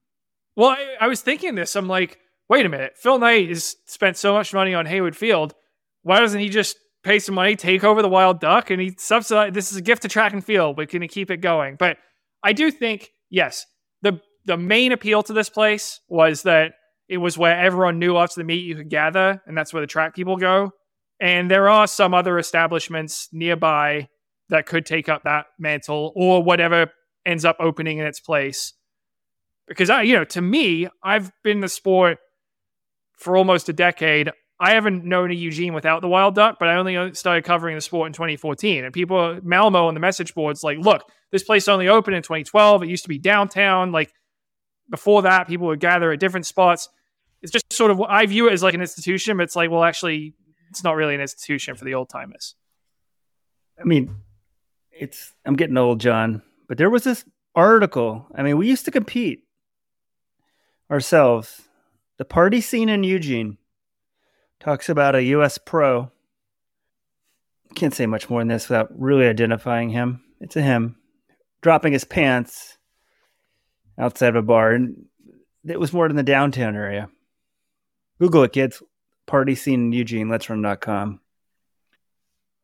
Well, I, I was thinking this. I'm like, wait a minute. Phil Knight has spent so much money on Hayward Field. Why doesn't he just pay some money, take over the Wild Duck, and he subsidize? This is a gift to track and field. We're going to keep it going. But I do think, yes, the the main appeal to this place was that it was where everyone knew after the meet you could gather, and that's where the track people go. And there are some other establishments nearby that could take up that mantle or whatever ends up opening in its place because I, you know, to me, I've been the sport for almost a decade. I haven't known a Eugene without the wild duck, but I only started covering the sport in 2014. And people, Malmo on the message boards, like, look, this place only opened in 2012. It used to be downtown. Like before that, people would gather at different spots. It's just sort of what I view it as like an institution, but it's like, well, actually, it's not really an institution for the old timers. I mean, it's I'm getting old, John, but there was this article. I mean, we used to compete ourselves. The party scene in Eugene talks about a U.S. pro. Can't say much more than this without really identifying him. It's a him dropping his pants outside of a bar, and it was more in the downtown area. Google it, kids. Party scene in Eugene. Let's run.com.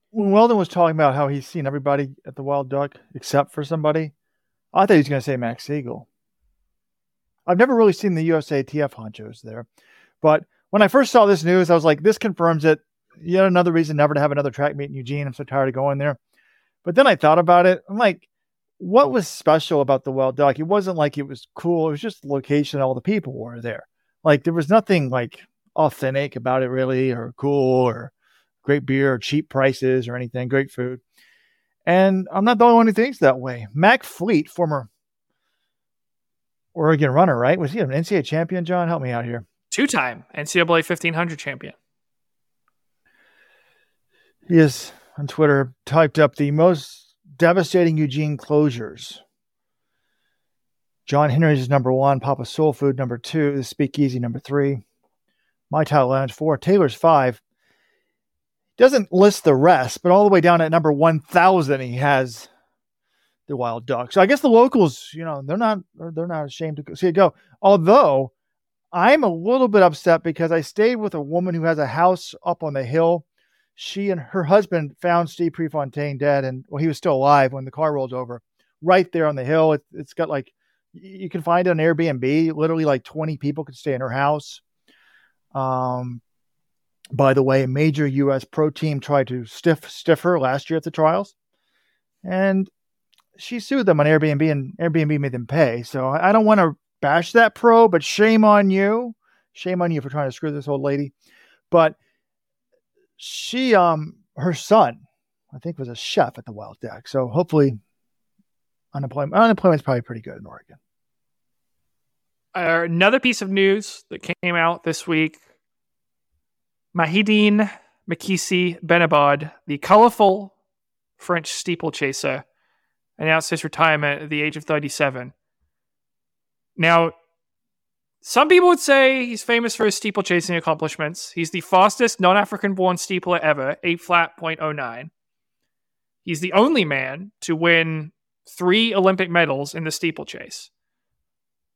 when Weldon was talking about how he's seen everybody at the Wild Duck except for somebody, I thought he was going to say Max Siegel. I've never really seen the USA TF honchos there, but when I first saw this news, I was like, this confirms it. Yet another reason never to have another track meet in Eugene. I'm so tired of going there. But then I thought about it. I'm like, what was special about the Wild Duck? It wasn't like it was cool. It was just the location. All the people were there. Like there was nothing like authentic about it really, or cool, or great beer, or cheap prices, or anything. Great food. And I'm not the only one who thinks that way. Mac Fleet, former Oregon runner, right? Was he an NCAA champion? John, help me out here. Two time NCAA 1500 champion. He is on Twitter typed up the most devastating Eugene closures. John Henry's is number one, Papa Soul Food number two, the Speakeasy number three, My Tile Lounge four, Taylor's five. Doesn't list the rest, but all the way down at number one thousand, he has the Wild Duck. So I guess the locals, you know, they're not they're not ashamed to see it go. Although I'm a little bit upset because I stayed with a woman who has a house up on the hill she and her husband found Steve Prefontaine dead, and well, he was still alive when the car rolled over, right there on the hill. It, it's got like you can find on Airbnb. Literally, like twenty people could stay in her house. Um, by the way, a major U.S. pro team tried to stiff stiff her last year at the trials, and she sued them on Airbnb, and Airbnb made them pay. So I don't want to bash that pro, but shame on you, shame on you for trying to screw this old lady. But she, um, her son, I think, was a chef at the Wild Duck. So hopefully, unemployment unemployment is probably pretty good in Oregon. Uh, another piece of news that came out this week Mahidine Makisi Benabad, the colorful French steeplechaser, announced his retirement at the age of 37. Now, some people would say he's famous for his steeplechasing accomplishments. He's the fastest non African born steepler ever, 8 flat 0.09. He's the only man to win three Olympic medals in the steeplechase.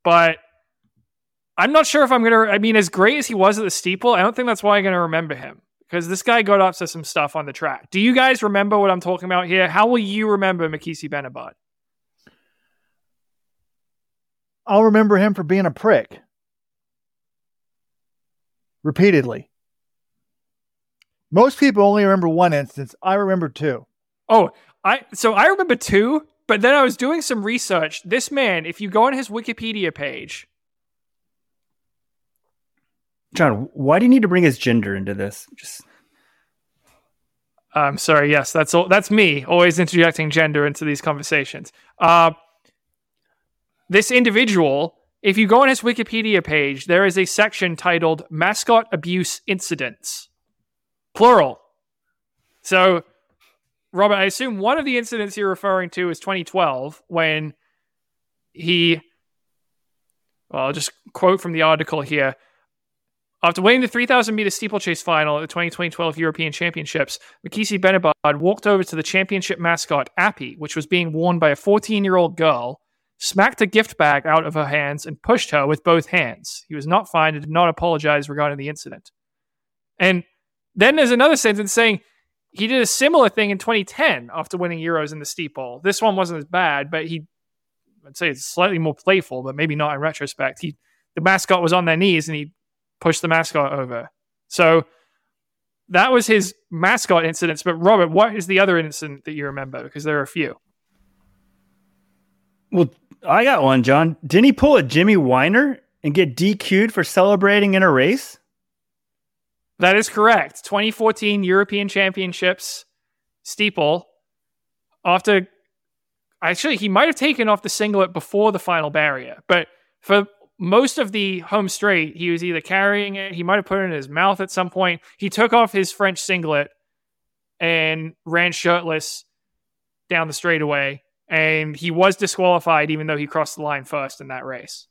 But I'm not sure if I'm going to. I mean, as great as he was at the steeple, I don't think that's why I'm going to remember him because this guy got up to some stuff on the track. Do you guys remember what I'm talking about here? How will you remember Mekhissi-Benabbad? I'll remember him for being a prick repeatedly. Most people only remember one instance. I remember two. Oh, I so I remember two, but then I was doing some research. This man, if you go on his Wikipedia page, John, why do you need to bring his gender into this? Just I'm sorry. Yes, that's all. That's me always interjecting gender into these conversations. Uh, this individual, if you go on his Wikipedia page, there is a section titled "Mascot Abuse Incidents," plural. So, Robert, I assume one of the incidents you're referring to is 2012 when he. Well, I'll just quote from the article here. After winning the 3,000 meter steeplechase final at the 2012 European Championships, Mekhissi-Benabbad walked over to the championship mascot, Appy, which was being worn by a 14 year old girl, smacked a gift bag out of her hands, and pushed her with both hands. He was not fined and did not apologize regarding the incident. And then there's another sentence saying he did a similar thing in 2010 after winning Euros in the steeple. This one wasn't as bad, but he, I'd say it's slightly more playful, but maybe not in retrospect. He, the mascot was on their knees and he push the mascot over. So that was his mascot incidents. But Robert, what is the other incident that you remember? Because there are a few. Well, I got one, John. Didn't he pull a Jimmy Weiner and get DQ'd for celebrating in a race? That is correct. 2014 European Championships steeple. After actually, he might have taken off the singlet before the final barrier, but for most of the home straight, he was either carrying it, he might have put it in his mouth at some point. He took off his French singlet and ran shirtless down the straightaway, and he was disqualified even though he crossed the line first in that race.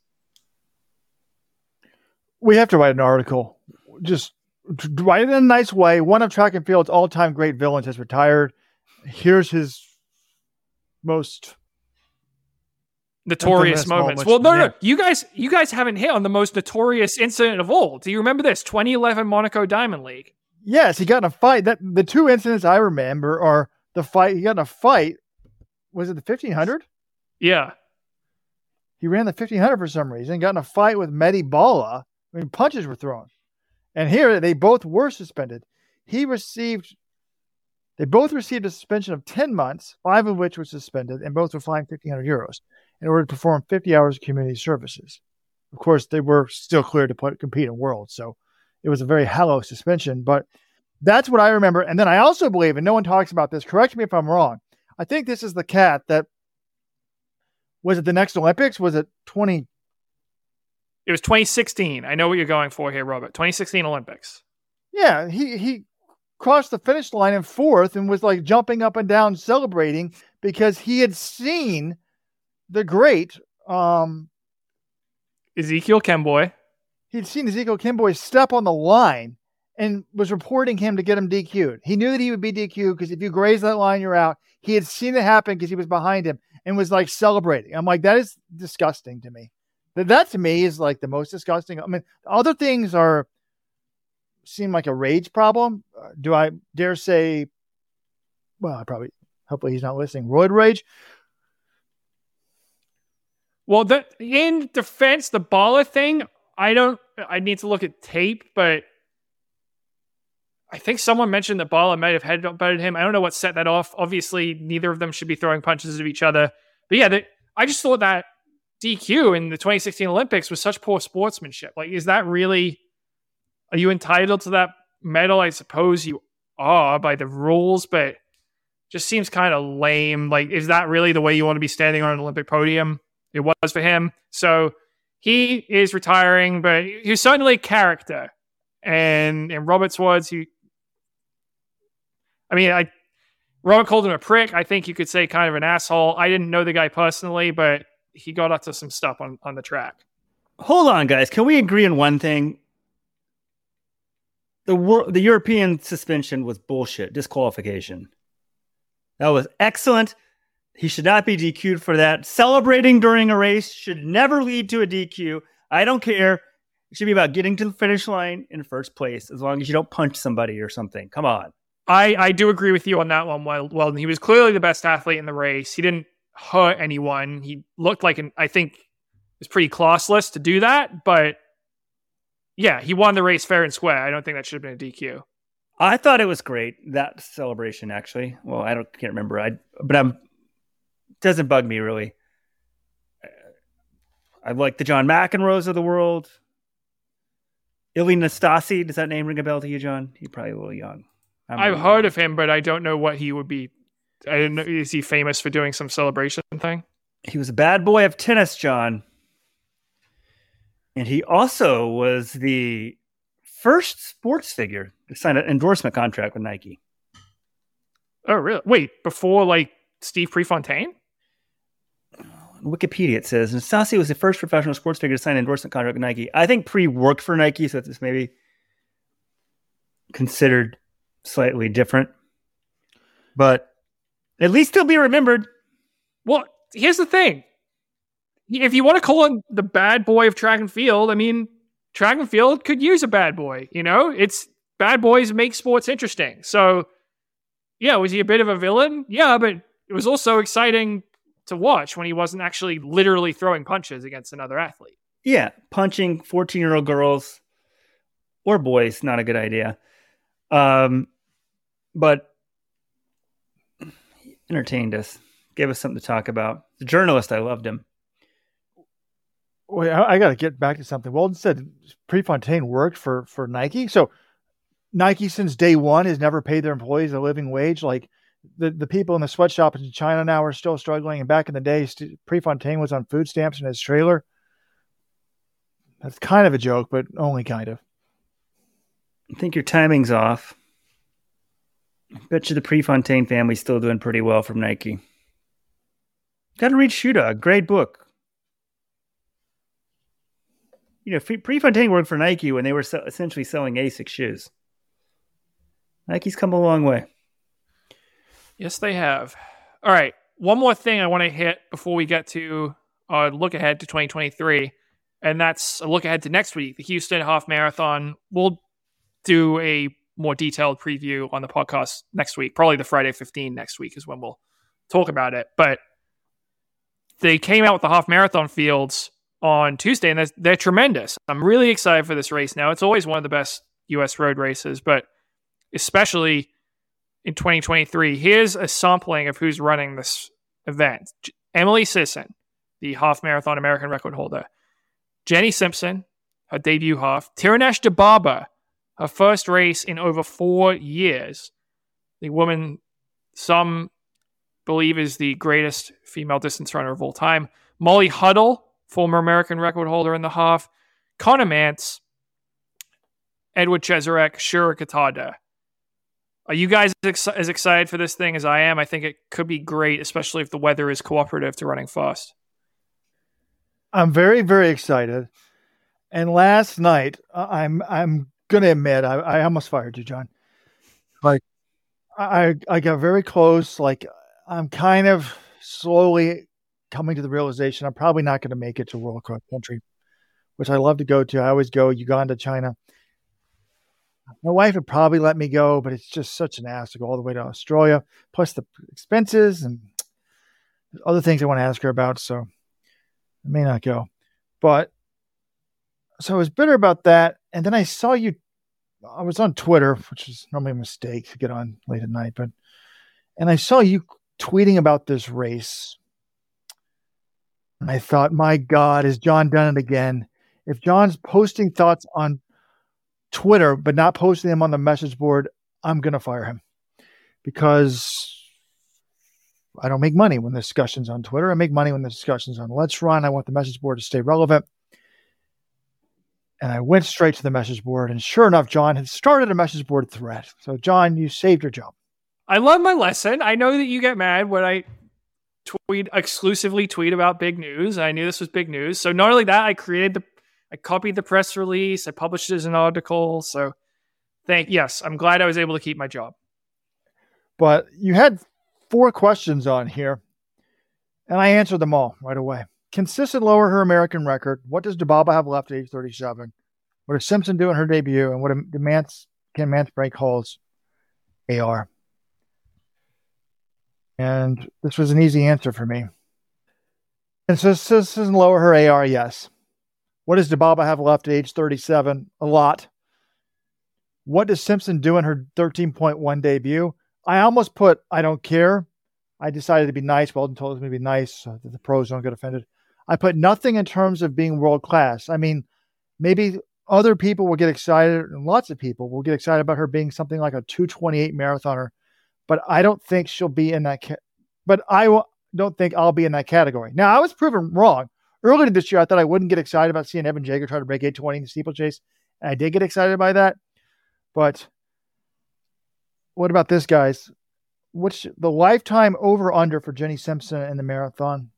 We have to write an article. Just write it in a nice way. One of track and field's all time great villains has retired. Here's his most notorious moments. moments. Well, no, Yeah. no, you guys, you guys haven't hit on the most notorious incident of all. Do you remember this? 2011 Monaco Diamond League. Yes, he got in a fight. That the two incidents I remember are the fight he got in a fight. Was it the fifteen hundred? Yeah, He ran the fifteen hundred for some reason. Got in a fight with Mehdi Baala. I mean, punches were thrown, and here they both were suspended. He received. They both received a suspension of ten months, five of which were suspended, and both were fined fifteen hundred euros in order to perform fifty hours of community services. Of course, they were still cleared to put, compete in Worlds, so it was a very hollow suspension. But that's what I remember. And then I also believe, and no one talks about this. Correct me if I'm wrong. I think this is the cat that was it the next Olympics? Was it 20? it was 2016. I know what you're going for here, Robert. 2016 Olympics. Yeah, he he crossed the finish line in fourth and was like jumping up and down celebrating because he had seen the great um Ezekiel Kemboi. he'd seen Ezekiel Kemboi step on the line and was reporting him to get him DQ'd. He knew that he would be DQ'd because if you graze that line, you're out. He had seen it happen because he was behind him and was like celebrating. I'm like, that is disgusting to me. That that to me is like the most disgusting. I mean, other things are seem like a rage problem. Uh, do I dare say? Well, I probably. Hopefully, he's not listening. Roid rage. Well, the, in defense, the baller thing, I don't. I need to look at tape, but I think someone mentioned that Baala might have headbutted him. I don't know what set that off. Obviously, neither of them should be throwing punches at each other. But yeah, they, I just thought that DQ in the 2016 Olympics was such poor sportsmanship. Like, is that really? Are you entitled to that medal? I suppose you are by the rules, but just seems kind of lame. Like, is that really the way you want to be standing on an Olympic podium? It was for him. So he is retiring, but he's certainly a character. And in Robert's words, he, I mean, I, Robert called him a prick. I think you could say kind of an asshole. I didn't know the guy personally, but he got up to some stuff on, on the track. Hold on, guys. Can we agree on one thing? The the European suspension was bullshit, disqualification. That was excellent. He should not be DQ'd for that. Celebrating during a race should never lead to a DQ. I don't care. It should be about getting to the finish line in first place, as long as you don't punch somebody or something. Come on. I, I do agree with you on that one. Well, well, he was clearly the best athlete in the race. He didn't hurt anyone. He looked like an, I think, was pretty classless to do that. But yeah, he won the race fair and square. I don't think that should have been a DQ. I thought it was great that celebration. Actually, well, I don't can't remember. I but I'm doesn't bug me really. I like the John McEnroes of the world. Ilie Nastase, does that name ring a bell to you, John? You're probably a little young. I'm I've really heard young. of him, but I don't know what he would be. I don't know. Is he famous for doing some celebration thing? He was a bad boy of tennis, John. And he also was the first sports figure to sign an endorsement contract with Nike. Oh, really? Wait, before like Steve Prefontaine? On Wikipedia, it says Nastase was the first professional sports figure to sign an endorsement contract with Nike. I think Pre worked for Nike, so it's maybe considered slightly different. But at least he'll be remembered. Well, here's the thing. If you want to call him the bad boy of track and field, I mean, track and field could use a bad boy. You know, it's bad boys make sports interesting. So, yeah, was he a bit of a villain? Yeah, but it was also exciting to watch when he wasn't actually literally throwing punches against another athlete. Yeah, punching 14 year old girls or boys, not a good idea. Um, but he entertained us, gave us something to talk about. The journalist, I loved him. Wait, I, I got to get back to something. Weldon said Prefontaine worked for for Nike, so Nike since day one has never paid their employees a living wage. Like the the people in the sweatshops in China now are still struggling, and back in the day, St- Prefontaine was on food stamps in his trailer. That's kind of a joke, but only kind of. I think your timing's off. I bet you the Prefontaine family's still doing pretty well from Nike. Got to read Shoe Dog, great book. You know, Pre- Prefontaine worked for Nike when they were essentially selling ASIC shoes. Nike's come a long way. Yes, they have. All right. One more thing I want to hit before we get to uh, look ahead to 2023, and that's a look ahead to next week, the Houston Half Marathon. We'll do a more detailed preview on the podcast next week. Probably the Friday 15 next week is when we'll talk about it. But they came out with the half marathon fields on Tuesday, and they're, they're tremendous. I'm really excited for this race now. It's always one of the best U.S. road races, but especially in 2023. Here's a sampling of who's running this event Emily Sisson, the half marathon American record holder, Jenny Simpson, her debut half, Tirunesh Dibaba, her first race in over four years. The woman, some believe, is the greatest female distance runner of all time. Molly Huddle, former American record holder in the half, Conner Mantz, Edward Cheserek, Shura Kitata. Are you guys ex- as excited for this thing as I am? I think it could be great, especially if the weather is cooperative to running fast. I'm very, very excited. And last night, uh, I'm I'm gonna admit I, I almost fired you, John. Like I I got very close. Like I'm kind of slowly coming to the realization I'm probably not going to make it to World Cross Country, which I love to go to. I always go Uganda, China. My wife would probably let me go, but it's just such an ass to go all the way to Australia, plus the expenses and other things I want to ask her about. So I may not go. But so I was bitter about that. And then I saw you. I was on Twitter, which is normally a mistake to get on late at night, but and I saw you tweeting about this race. And I thought, my God, is John done it again? If John's posting thoughts on Twitter but not posting them on the message board, I'm gonna fire him because I don't make money when the discussion's on Twitter. I make money when the discussion's on Let's Run. I want the message board to stay relevant. And I went straight to the message board, and sure enough, John had started a message board thread. So, John, you saved your job. I love my lesson. I know that you get mad when I tweet exclusively tweet about big news. I knew this was big news. So not only that, I created the I copied the press release, I published it as an article. So thank yes, I'm glad I was able to keep my job. But you had four questions on here, and I answered them all right away. Can Sisson lower her American record. What does Dibaba have left at age 37? What does Simpson do in her debut? And what demands can Mantz break Hall's AR? And this was an easy answer for me. And so Simpson lower her AR, yes. What does Dibaba have left at age 37? A lot. What does Simpson do in her 13.1 debut? I almost put I don't care. I decided to be nice. Weldon told us to be nice so that the pros don't get offended. I put nothing in terms of being world class. I mean, maybe other people will get excited, and lots of people will get excited about her being something like a 228 marathoner, but I don't think she'll be in that. Ca- but I w- don't think I'll be in that category. Now, I was proven wrong. Earlier this year, I thought I wouldn't get excited about seeing Evan Jager try to break 820 in the steeplechase. And I did get excited by that. But what about this, guys? What's the lifetime over under for Jenny Simpson in the marathon?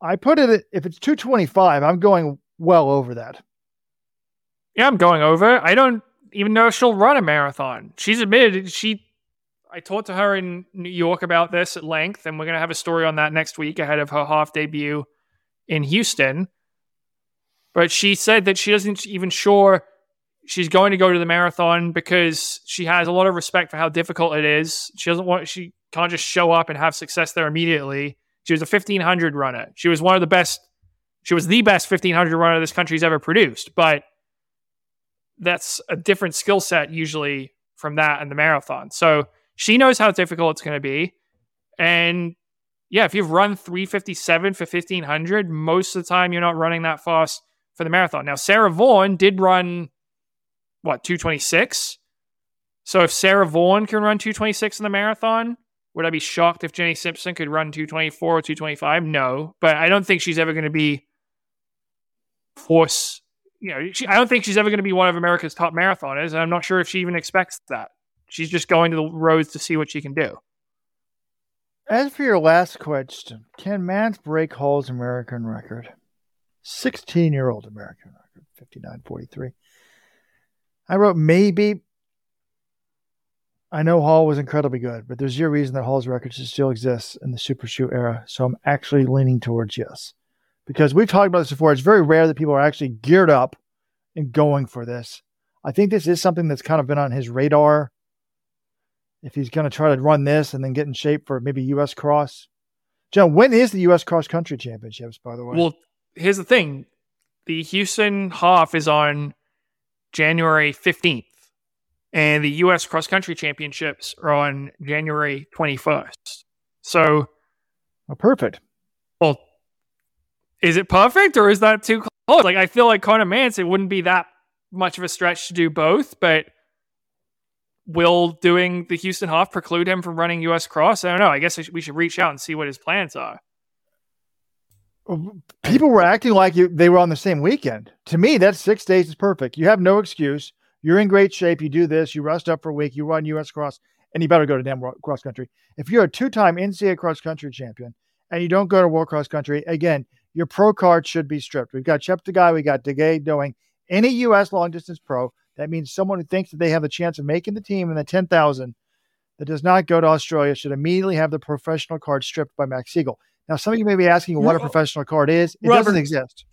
I put it if it's 225, I'm going well over that. Yeah, I'm going over. I don't even know if she'll run a marathon. She's admitted she I talked to her in New York about this at length, and we're going to have a story on that next week ahead of her half debut in Houston. But she said that she doesn't even sure she's going to go to the marathon because she has a lot of respect for how difficult it is. She doesn't want she can't just show up and have success there immediately. She was a 1500 runner. She was one of the best she was the best 1500 runner this country's ever produced, but that's a different skill set usually from that and the marathon. So she knows how difficult it's going to be. And yeah, if you've run 357 for 1500, most of the time you're not running that fast for the marathon. Now, Sara Vaughn did run, what, 226? So if Sara Vaughn can run 226 in the marathon, would I be shocked if Jenny Simpson could run 224 or 225? No, but I don't think she's ever going to be force. You know, she, I don't think she's ever going to be one of America's top marathoners, and I'm not sure if she even expects that. She's just going to the roads to see what she can do. As for your last question, can Mantz break Hall's American record? 16 year old American record, 59.43. I wrote maybe. I know Hall was incredibly good, but there's zero reason that Hall's record should still exist in the super shoe era. So I'm actually leaning towards yes. Because we've talked about this before. It's very rare that people are actually geared up and going for this. I think this is something that's kind of been on his radar if he's going to try to run this and then get in shape for maybe U.S. Cross. John, when is the U.S. Cross Country Championships, by the way? Well, here's the thing the Houston Half is on January 15th, and the U.S. Cross Country Championships are on January 21st. So, oh, perfect. Well, is it perfect or is that too close? Like, I feel like Conner Mantz, it wouldn't be that much of a stretch to do both, but will doing the Houston Half preclude him from running U.S. Cross? I don't know. I guess we should reach out and see what his plans are. People were acting like you, they were on the same weekend. To me, that six days is perfect. You have no excuse. You're in great shape. You do this. You rest up for a week. You run U.S. Cross, and you better go to damn cross country. If you're a two-time NCAA cross country champion and you don't go to World Cross Country, again, your pro card should be stripped. We've got Cheptegei, we got Gidey doing any U.S. long distance pro that means someone who thinks that they have a chance of making the team in the 10,000 that does not go to Australia should immediately have the professional card stripped by Max Siegel. Now, some of you may be asking what a professional card is. It Robert, doesn't exist.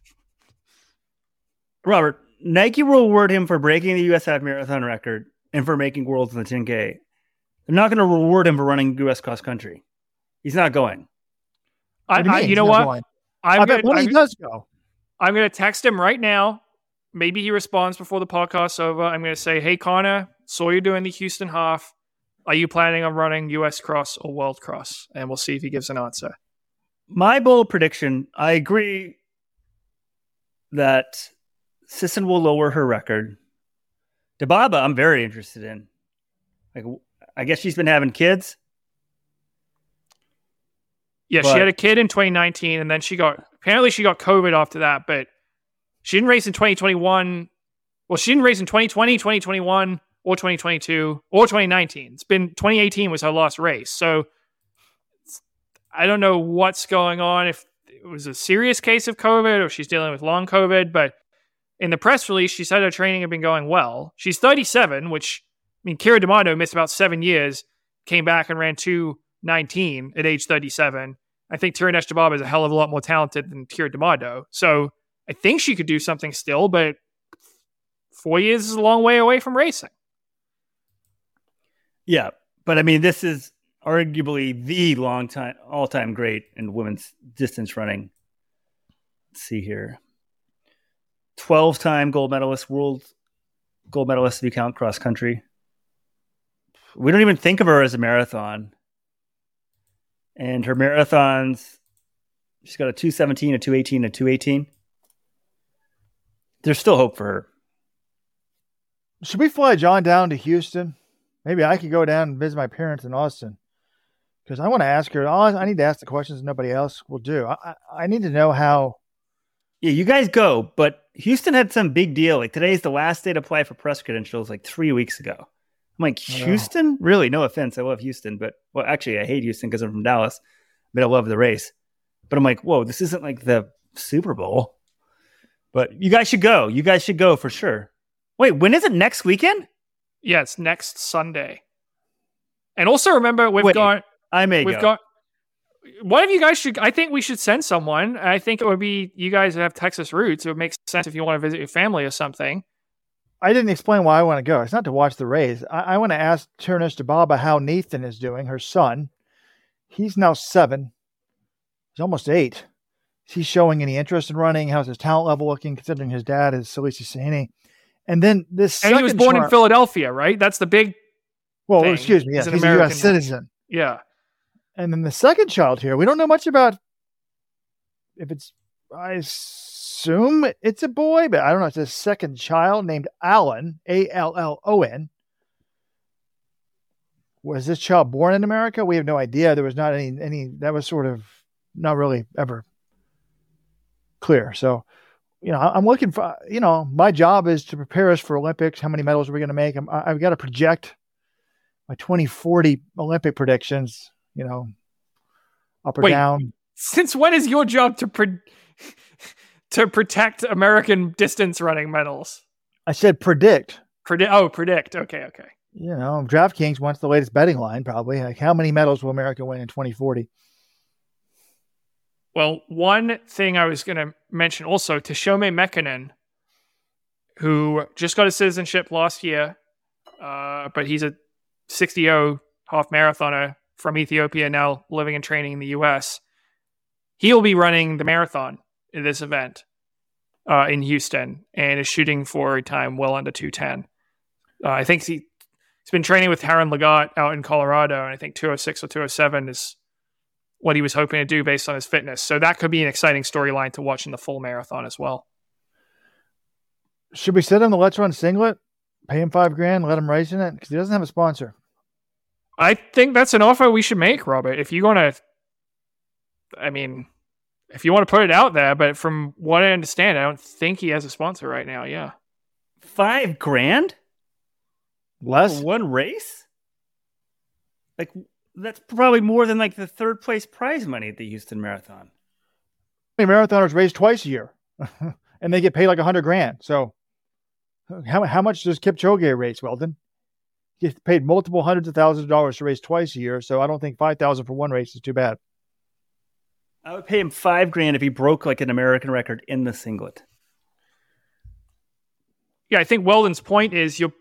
Robert, Nike will reward him for breaking the US half marathon record and for making worlds in the 10K. They're not going to reward him for running US cross country. He's not going. I, you, I, you know what? I bet when he does go, I'm going to text him right now. Maybe he responds before the podcast's over. I'm going to say, "Hey Conner, saw you doing the Houston half. Are you planning on running US Cross or World Cross?" And we'll see if he gives an answer. My bold prediction, I agree that Sisson will lower her record. Dibaba, I'm very interested in. Like, I guess she's been having kids. Yeah, But- she had a kid in 2019, and then she got apparently she got COVID after that, but she didn't race in 2021. Well, she didn't race in 2020, 2021, or 2022, or 2019. It's been 2018 was her last race. So I don't know what's going on. If it was a serious case of COVID or she's dealing with long COVID, but in the press release, she said her training had been going well. She's 37, which I mean, Keira D'Amato missed about seven years, came back and ran 219 at age 37. I think Tirunesh Dibaba is a hell of a lot more talented than Keira D'Amato. So I think she could do something still, but four years is a long way away from racing. Yeah, but I mean, this is arguably the long time, all time great in women's distance running. Let's see here 12 time gold medalist, world gold medalist if you count cross country. We don't even think of her as a marathon. And her marathons, she's got a 217, a 218, a 218. There's still hope for her. Should we fly John down to Houston? Maybe I could go down and visit my parents in Austin because I want to ask her. I need to ask the questions nobody else will do. I, I, need to know how. Yeah, you guys go, but Houston had some big deal. Like today's the last day to apply for press credentials, like three weeks ago. I'm like. Houston? Really? No offense. I love Houston, but well, actually, I hate Houston because I'm from Dallas, but I love the race. But I'm like, whoa, this isn't like the Super Bowl. But you guys should go. You guys should go for sure. Wait, when is it next weekend? Yeah, it's next Sunday. And also remember, we've Wait, got I may we've go. got one of you guys should I think we should send someone. I think it would be you guys that have Texas roots. It would make sense if you want to visit your family or something. I didn't explain why I want to go. It's not to watch the race. I, I want to ask Tirunesh Dibaba how Nathan is doing, her son. He's now seven. He's almost eight. Is he showing any interest in running? How's his talent level looking, considering his dad is Sileshi Sihine? And then this And he was born in Philadelphia, right? That's the big Well, thing. excuse me. He's Yes, an he's, a U.S. citizen. yeah. And then the second child here, we don't know much about if it's, I assume it's a boy, but I don't know. It's a second child named Alan, A L L O N. Was this child born in America? We have no idea. There was not any, any, that was sort of not really ever clear. So, you know, I'm looking for, you know, my job is to prepare us for Olympics. How many medals are we going to make? I'm, I- I've got to project my 2040 Olympic predictions, you know, up or Wait. down. Since when is your job to pre- [LAUGHS] to protect American distance running medals? I said predict. Predict. Oh, predict. Okay, okay. You know, DraftKings wants the latest betting line, probably. Like, how many medals will America win in 2040? Well, one thing I was going to mention also Teshome Mekonen, who just got his citizenship last year, uh, but he's a 60 half marathoner from Ethiopia now living and training in the US. He'll be running the marathon in this event uh, in Houston and is shooting for a time well under 210. Uh, I think he, he's been training with Taron Legat out in Colorado, and I think 206 or 207 is what he was hoping to do based on his fitness. So that could be an exciting storyline to watch in the full marathon as well. Should we send him the Let's Run singlet? Pay him five grand, let him race in it? Because he doesn't have a sponsor. I think that's an offer we should make, Robert. If you want to, I mean, if you want to put it out there, but from what I understand, I don't think he has a sponsor right now. Yeah. Five grand Less? for one race? Like, that's probably more than like the third place prize money at the Houston Marathon. many marathoners race twice a year [LAUGHS] and they get paid like a hundred grand. So how, how much does Kipchoge race, Weldon? He gets paid multiple hundreds of thousands of dollars to race twice a year. So I don't think 5000 for one race is too bad. I would pay him five grand if he broke like an American record in the singlet. Yeah. I think Weldon's point is you'll,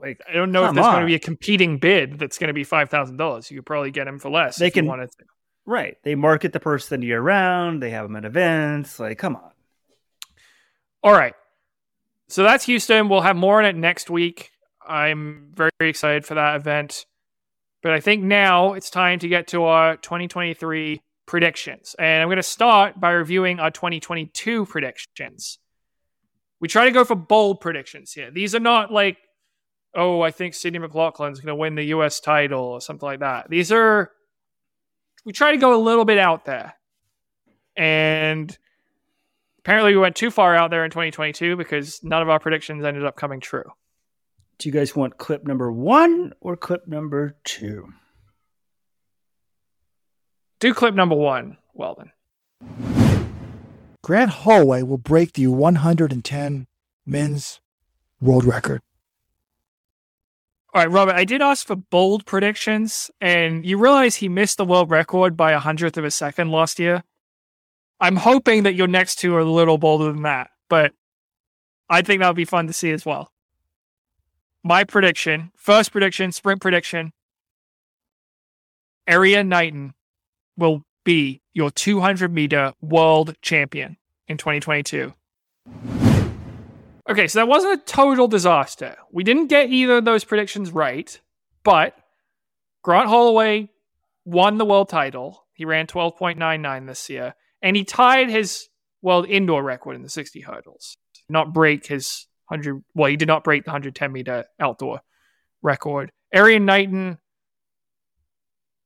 Like, I don't know if there's going to be a competing bid that's going to be $5,000. You could probably get him for less They if you can- wanted to. Right. They market the person year round. They have them at events. Like, come on. All right. So that's Houston. We'll have more on it next week. I'm very excited for that event. But I think now it's time to get to our 2023 predictions. And I'm going to start by reviewing our 2022 predictions. We try to go for bold predictions here. These are not like, oh, I think Sydney McLaughlin's going to win the US title or something like that. These are, we try to go a little bit out there. And apparently we went too far out there in 2022 because none of our predictions ended up coming true. Do you guys want clip number one or clip number two? Do clip number one, Weldon. Grant Holloway will break the 110 men's world record. All right, Robert, I did ask for bold predictions, and you realize he missed the world record by a hundredth of a second last year. I'm hoping that your next two are a little bolder than that, but I think that would be fun to see as well. My prediction, first prediction, sprint prediction Erriyon Knighton will be your 200 meter world champion in 2022. Okay, so that wasn't a total disaster. We didn't get either of those predictions right, but Grant Holloway won the world title. He ran 12.99 this year, and he tied his world indoor record in the 60 hurdles. Did not break his 100, well, he did not break the 110 meter outdoor record. Erriyon Knighton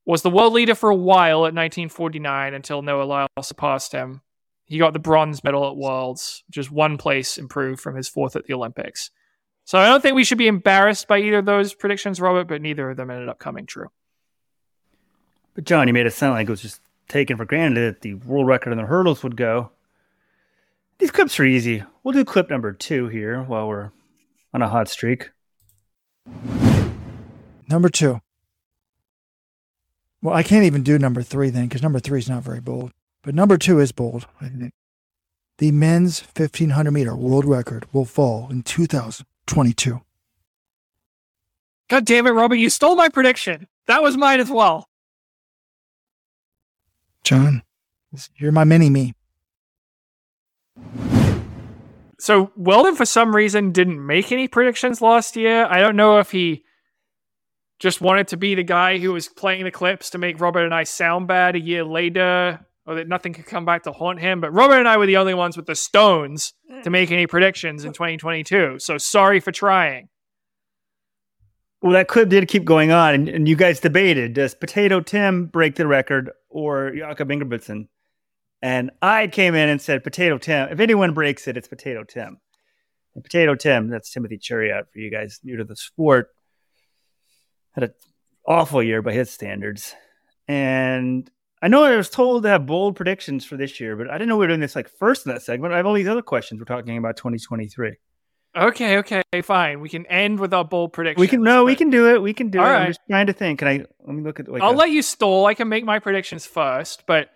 was the world leader for a while at 1949 until Noah Lyles surpassed him. He got the bronze medal at Worlds, just one place improved from his fourth at the Olympics. So I don't think we should be embarrassed by either of those predictions, Robert, but neither of them ended up coming true. But John, you made it sound like it was just taken for granted that the world record in the hurdles would go. These clips are easy. We'll do clip number two here while we're on a hot streak. Number two. Well, I can't even do number three then because number three is not very bold. But number two is bold, I think. The men's 1500 meter world record will fall in 2022. God damn it, Robert, you stole my prediction. That was mine as well. John, you're my mini me. So Weldon, for some reason, didn't make any predictions last year. I don't know if he just wanted to be the guy who was playing the clips to make Robert and I sound bad a year later, or that nothing could come back to haunt him. But Robert and I were the only ones with the stones mm. to make any predictions in [LAUGHS] 2022. So sorry for trying. Well, that clip did keep going on, and, and you guys debated does Potato Tim break the record or Jakob Ingebrigtsen? And I came in and said, Potato Tim. If anyone breaks it, it's Potato Tim. And Potato Tim, that's Timothy Cheruiyot for you guys new to the sport, had an awful year by his standards. And I know I was told to have bold predictions for this year, but I didn't know we were doing this like first in that segment. I have all these other questions. We're talking about 2023. Okay, okay, fine. We can end with our bold predictions. We can no, we can do it. We can do All it. right. I'm just trying to think. Can I let me look at like I'll a- let you stall. I can make my predictions first, but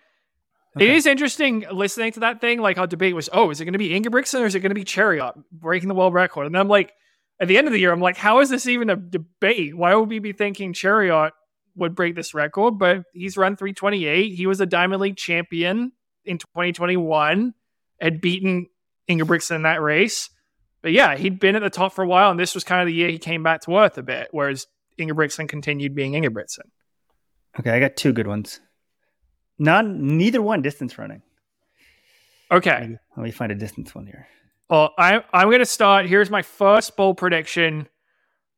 it Okay. is interesting listening to that thing. Like our debate was, oh, is it going to be Ingebrigtsen or is it going to be Cheruiyot breaking the world record? And I'm like, at the end of the year, I'm like, how is this even a debate? Why would we be thinking Cheruiyot would break this record? But he's run 328. He was a Diamond League champion in 2021, had beaten Ingebrigtsen in that race. But yeah, he'd been at the top for a while, and this was kind of the year he came back to earth a bit, whereas Ingebrigtsen continued being Ingebrigtsen. Okay, I got two good ones. Not neither one distance running. Okay. Let me find a distance one here. Well, I, I'm going to start. Here's my first bold prediction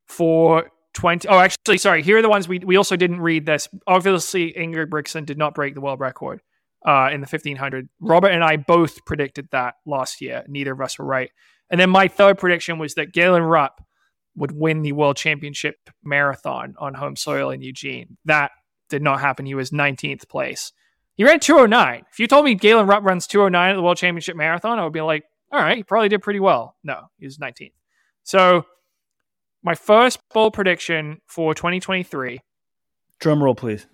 for 20. Oh, actually, sorry. Here are the ones we, we also didn't read this. Obviously, Ingebrigtsen did not break the world record uh, in the 1500. Robert and I both predicted that last year. Neither of us were right. And then my third prediction was that Galen Rupp would win the world championship marathon on home soil in Eugene. That did not happen. He was 19th place. He ran 209. If you told me Galen Rupp runs 209 at the world championship marathon, I would be like, all right, he probably did pretty well. No, he was 19th. So my first bold prediction for 2023, Drum roll, please.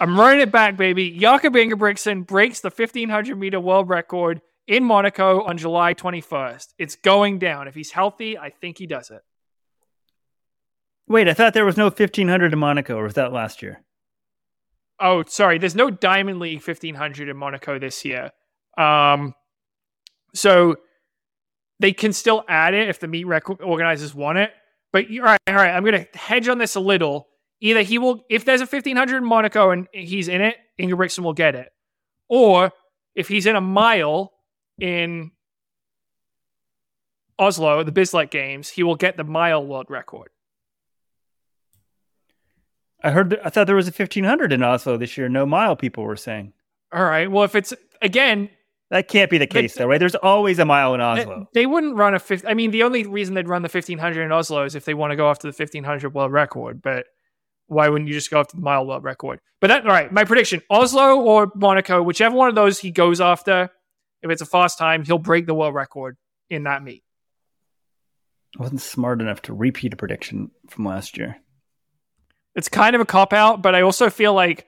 I'm running it back, baby. Jakob Ingebrigtsen breaks the 1500 meter world record in Monaco on July 21st. It's going down. If he's healthy, I think he does it. Wait, I thought there was no 1500 in Monaco, or was that last year? oh, sorry, there's no Diamond League 1500 in Monaco this year. Um, so they can still add it if the meet rec- organizers want it. But all right, all right, I'm going to hedge on this a little. Either he will, if there's a 1500 in Monaco and he's in it, Ingebrigtsen will get it. Or if he's in a mile in Oslo, the Bislett Games, he will get the mile world record. I heard. That, I thought there was a 1500 in Oslo this year. No mile. People were saying All right. Well, if it's again, that can't be the case, though, right? There's always a mile in they, Oslo. they wouldn't run a 50. I mean, the only reason they'd run the 1500 in Oslo is if they want to go after the 1500 world record. But why wouldn't you just go after the mile world record? But that, all right. My prediction Oslo or Monaco, whichever one of those he goes after, if it's a fast time, he'll break the world record in that meet. I wasn't smart enough to repeat a prediction from last year. It's kind of a cop out, but I also feel like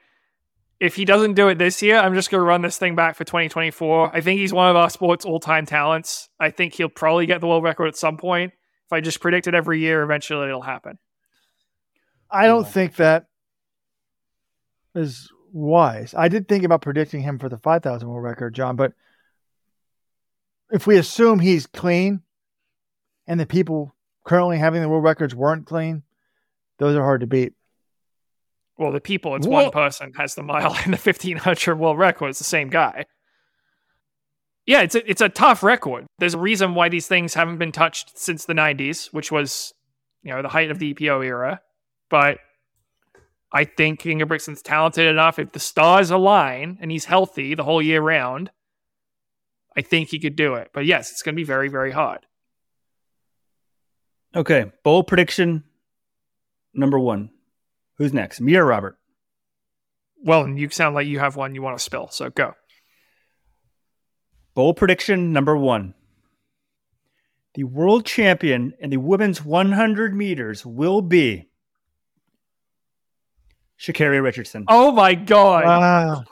if he doesn't do it this year, I'm just going to run this thing back for 2024. I think he's one of our sport's all time talents. I think he'll probably get the world record at some point. If I just predict it every year, eventually it'll happen. I don't think that is wise. I did think about predicting him for the 5,000 world record, John, but if we assume he's clean and the people currently having the world records weren't clean, those are hard to beat. Well, the people, it's one person has the mile [LAUGHS] and the 1500 world record. It's the same guy. Yeah, it's a, it's a tough record. There's a reason why these things haven't been touched since the 90s, which was, you know, the height of the EPO era. But I think Ingebrigtsen's talented enough. If the stars align and he's healthy the whole year round, I think he could do it. But yes, it's going to be very, very hard. Okay, bold prediction number one. Who's next? Me or Robert? Well, and you sound like you have one you want to spill. So go. Bold prediction number one. The world champion in the women's 100 meters will be Sha'Carri Richardson. Oh my God. Wow.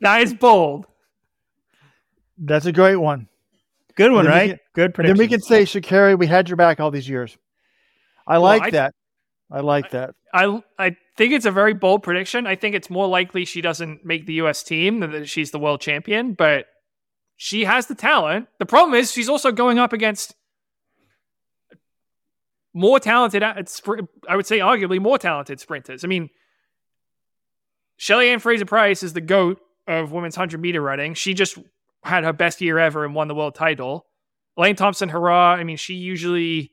that is bold. That's a great one. Good one, right? can- Good prediction. then we can say, Sha'Carri, we had your back all these years. I like I- that. I like that. I I think it's a very bold prediction. I think it's more likely she doesn't make the U.S. team than that she's the world champion, but she has the talent. The problem is she's also going up against more talented, I would say, arguably more talented sprinters. I mean, Shelly Ann Fraser Pryce is the goat of women's hundred meter running. She just had her best year ever and won the world title. Elaine Thompson, Herah! I mean, she usually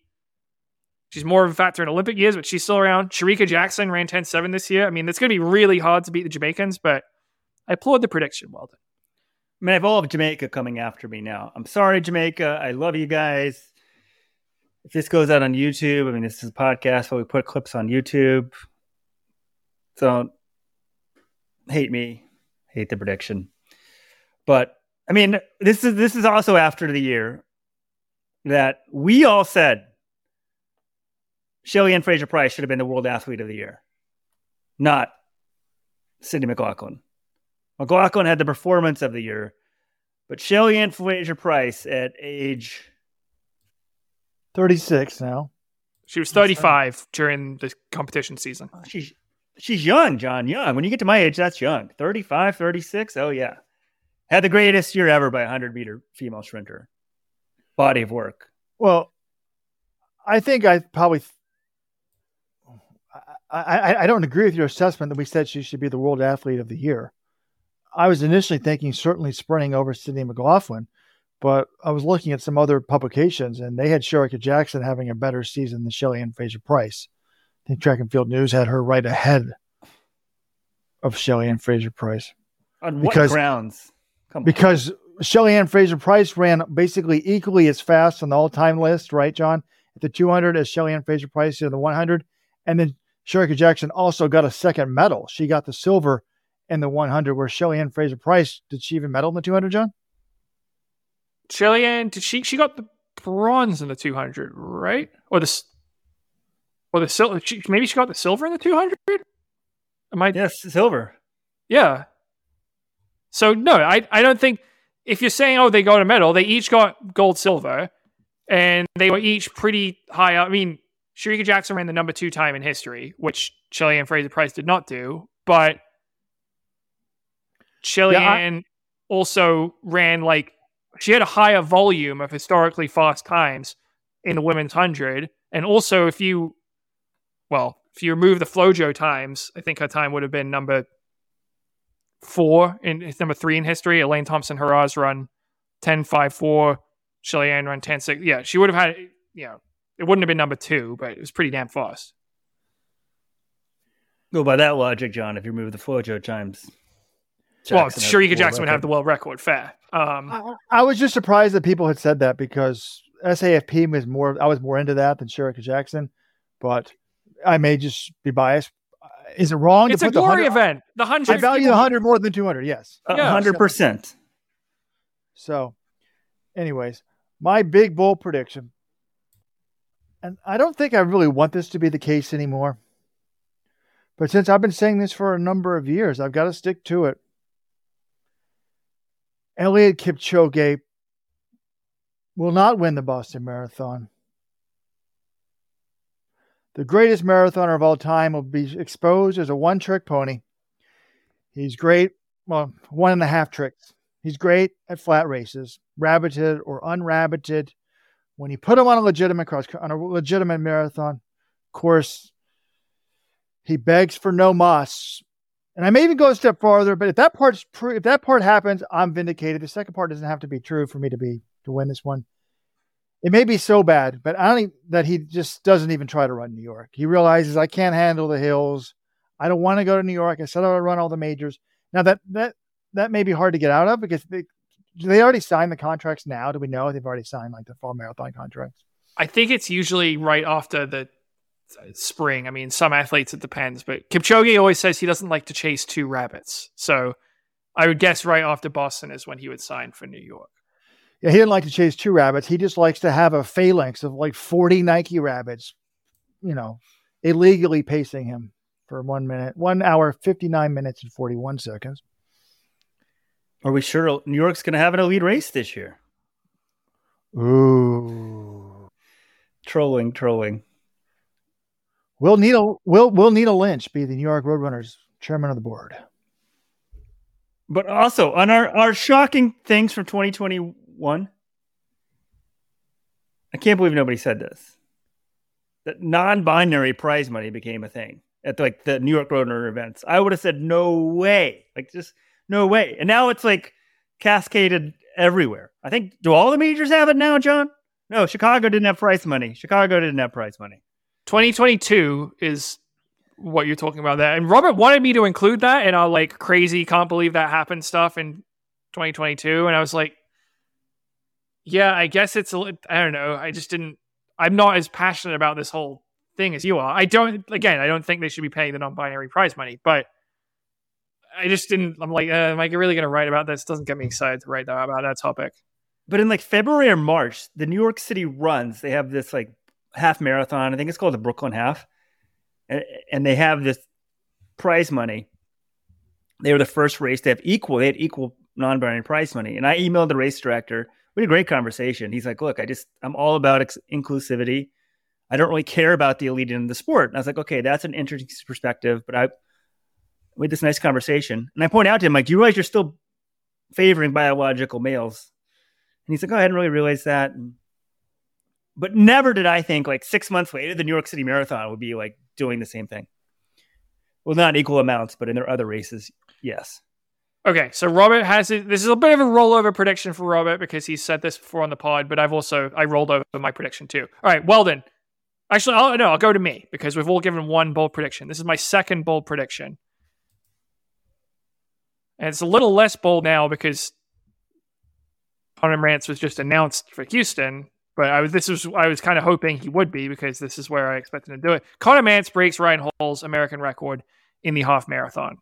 She's more of a factor in Olympic years, but she's still around. Shericka Jackson ran 10 7 this year. I mean, it's going to be really hard to beat the Jamaicans, but I applaud the prediction. Well done. I mean, I have all of Jamaica coming after me now. I'm sorry, Jamaica. I love you guys. If this goes out on YouTube, I mean, this is a podcast, but we put clips on YouTube. So hate me, hate the prediction. But I mean, this is this is also after the year that we all said Shelly Ann Fraser Pryce should have been the World Athlete of the Year, not Sydney McLaughlin. McLaughlin had the performance of the year, but Shelly Ann Fraser Pryce at age 36 now. She was 35 during the competition season. Oh, she's she's young, John, young. When you get to my age, that's young. 35, 36, oh yeah. Had the greatest year ever by a 100 meter female sprinter. Body of work. Well, I think I probably. I, I, I don't agree with your assessment that we said she should be the world athlete of the year. I was initially thinking certainly sprinting over Sydney McLaughlin, but I was looking at some other publications and they had Shericka Jackson having a better season than Shelly Ann Fraser Pryce. I think Track and Field News had her right ahead of Shelly Ann Fraser Pryce On what Because- grounds? Come because Shelly Ann Fraser Pryce ran basically equally as fast on the all time list, right, John? At the 200 as Shelly Ann Fraser Pryce did in the 100. And then Shericka Jackson also got a second medal. She got the silver in the 100, where Shelly Ann Fraser Pryce, did she even medal in the 200, John? Shelly Ann, did she, she got the bronze in the 200, right? Or the, or the silver, maybe she got the silver in the 200? Am I, yes, silver. Yeah. So no, I I don't think if you're saying oh they got a medal, they each got gold, silver, and they were each pretty high up. I mean, Shericka Jackson ran the number two time in history, which Shelly Ann Fraser Pryce did not do. But Shelly Ann also ran like she had a higher volume of historically fast times in the women's hundred, and also if you, well, if you remove the FloJo times, I think her time would have been number four in number three in history. Elaine Thompson Herah's run 10 5 4. Shelly Ann run 10 6. Yeah, she would have had, you know, it wouldn't have been number two, but it was pretty damn fast. Well, by that logic, John, if you remove the FloJo times. well, Jackson has Shericka the Jackson would have the world record. Fair. Um, I, I was just surprised that people had said that because SAFP was more. I was more into that than Shericka Jackson, but I may just be biased. Uh, Is it wrong it's to a put the 100 event. The 100. I value the hundred more than two hundred. Yes. A Yeah. hundred percent. So, anyways, my big bold prediction, and I don't think I really want this to be the case anymore. But since I've been saying this for a number of years, I've got to stick to it. Eliud Kipchoge will not win the Boston Marathon. The greatest marathoner of all time will be exposed as a one trick pony. He's great, well, one and a half tricks. He's great at flat races, rabbited or unrabbited. When you put him on a legitimate cross on a legitimate marathon course, he begs for no moss. And I may even go a step farther, but if that part's true, if that part happens, I'm vindicated. The second part doesn't have to be true for me to be to win this one. It may be so bad, but I don't even, that he just doesn't even try to run New York. He realizes I can't handle the hills. I don't want to go to New York. I said I would run all the majors. Now that that that may be hard to get out of because do they already signed the contracts now? Do we know they've already signed like the fall marathon contracts? I think it's usually right after the uh, spring. I mean, some athletes it depends, but Kipchoge always says he doesn't like to chase two rabbits. So I would guess right after Boston is when he would sign for New York. Yeah, he didn't like to chase two rabbits. He just likes to have a phalanx of like 40 Nike rabbits, you know, illegally pacing him for one minute, one hour, 59 minutes and 41 seconds. Are we sure New York's going to have an elite race this year? Ooh. Trolling, trolling. Will Needle will will Needle Lynch be the New York Roadrunners chairman of the board? But also on our, our shocking things from 2021, I can't believe nobody said this. That non-binary prize money became a thing at like the New York Roadrunner events. I would have said no way, like just no way. And now it's like cascaded everywhere. I think do all the majors have it now, John? No, Chicago didn't have prize money. Chicago didn't have prize money. 2022 is what you're talking about there. And Robert wanted me to include that in our like crazy can't believe that happened stuff in 2022 and I was like yeah, I guess it's a I don't know. I just didn't I'm not as passionate about this whole thing as you are. I don't again, I don't think they should be paying the non-binary prize money, but I just didn't I'm like uh, am I really going to write about this? Doesn't get me excited to write about that topic. But in like February or March, the New York City runs, they have this like half marathon. I think it's called the Brooklyn Half. And, and they have this prize money. They were the first race to have equal, they had equal non binary prize money. And I emailed the race director. We had a great conversation. He's like, look, I just, I'm all about ex- inclusivity. I don't really care about the elite in the sport. And I was like, okay, that's an interesting perspective. But I, we had this nice conversation. And I point out to him, like, do you realize you're still favoring biological males? And he's like, oh, I hadn't really realized that. But never did I think like six months later, the New York City Marathon would be like doing the same thing. Well, not equal amounts, but in their other races, yes. Okay, so Robert has. This is a bit of a rollover prediction for Robert because he said this before on the pod, but I've also I rolled over my prediction too. All right, Weldon. Actually, I'll, no, I'll go to me because we've all given one bold prediction. This is my second bold prediction, and it's a little less bold now because Rance was just announced for Houston. But I was this was I was kind of hoping he would be because this is where I expected him to do it. Conner Mantz breaks Ryan Hall's American record in the half marathon.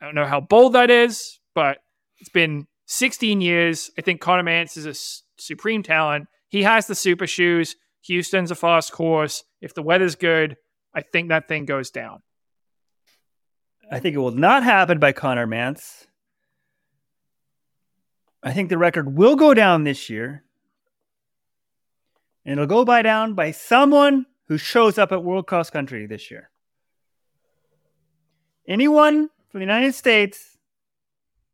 I don't know how bold that is, but it's been 16 years. I think Conner Mantz is a s- supreme talent. He has the super shoes. Houston's a fast course. If the weather's good, I think that thing goes down. I think it will not happen by Conner Mantz. I think the record will go down this year. And it'll go by down by someone who shows up at World Cross Country this year. Anyone from the United States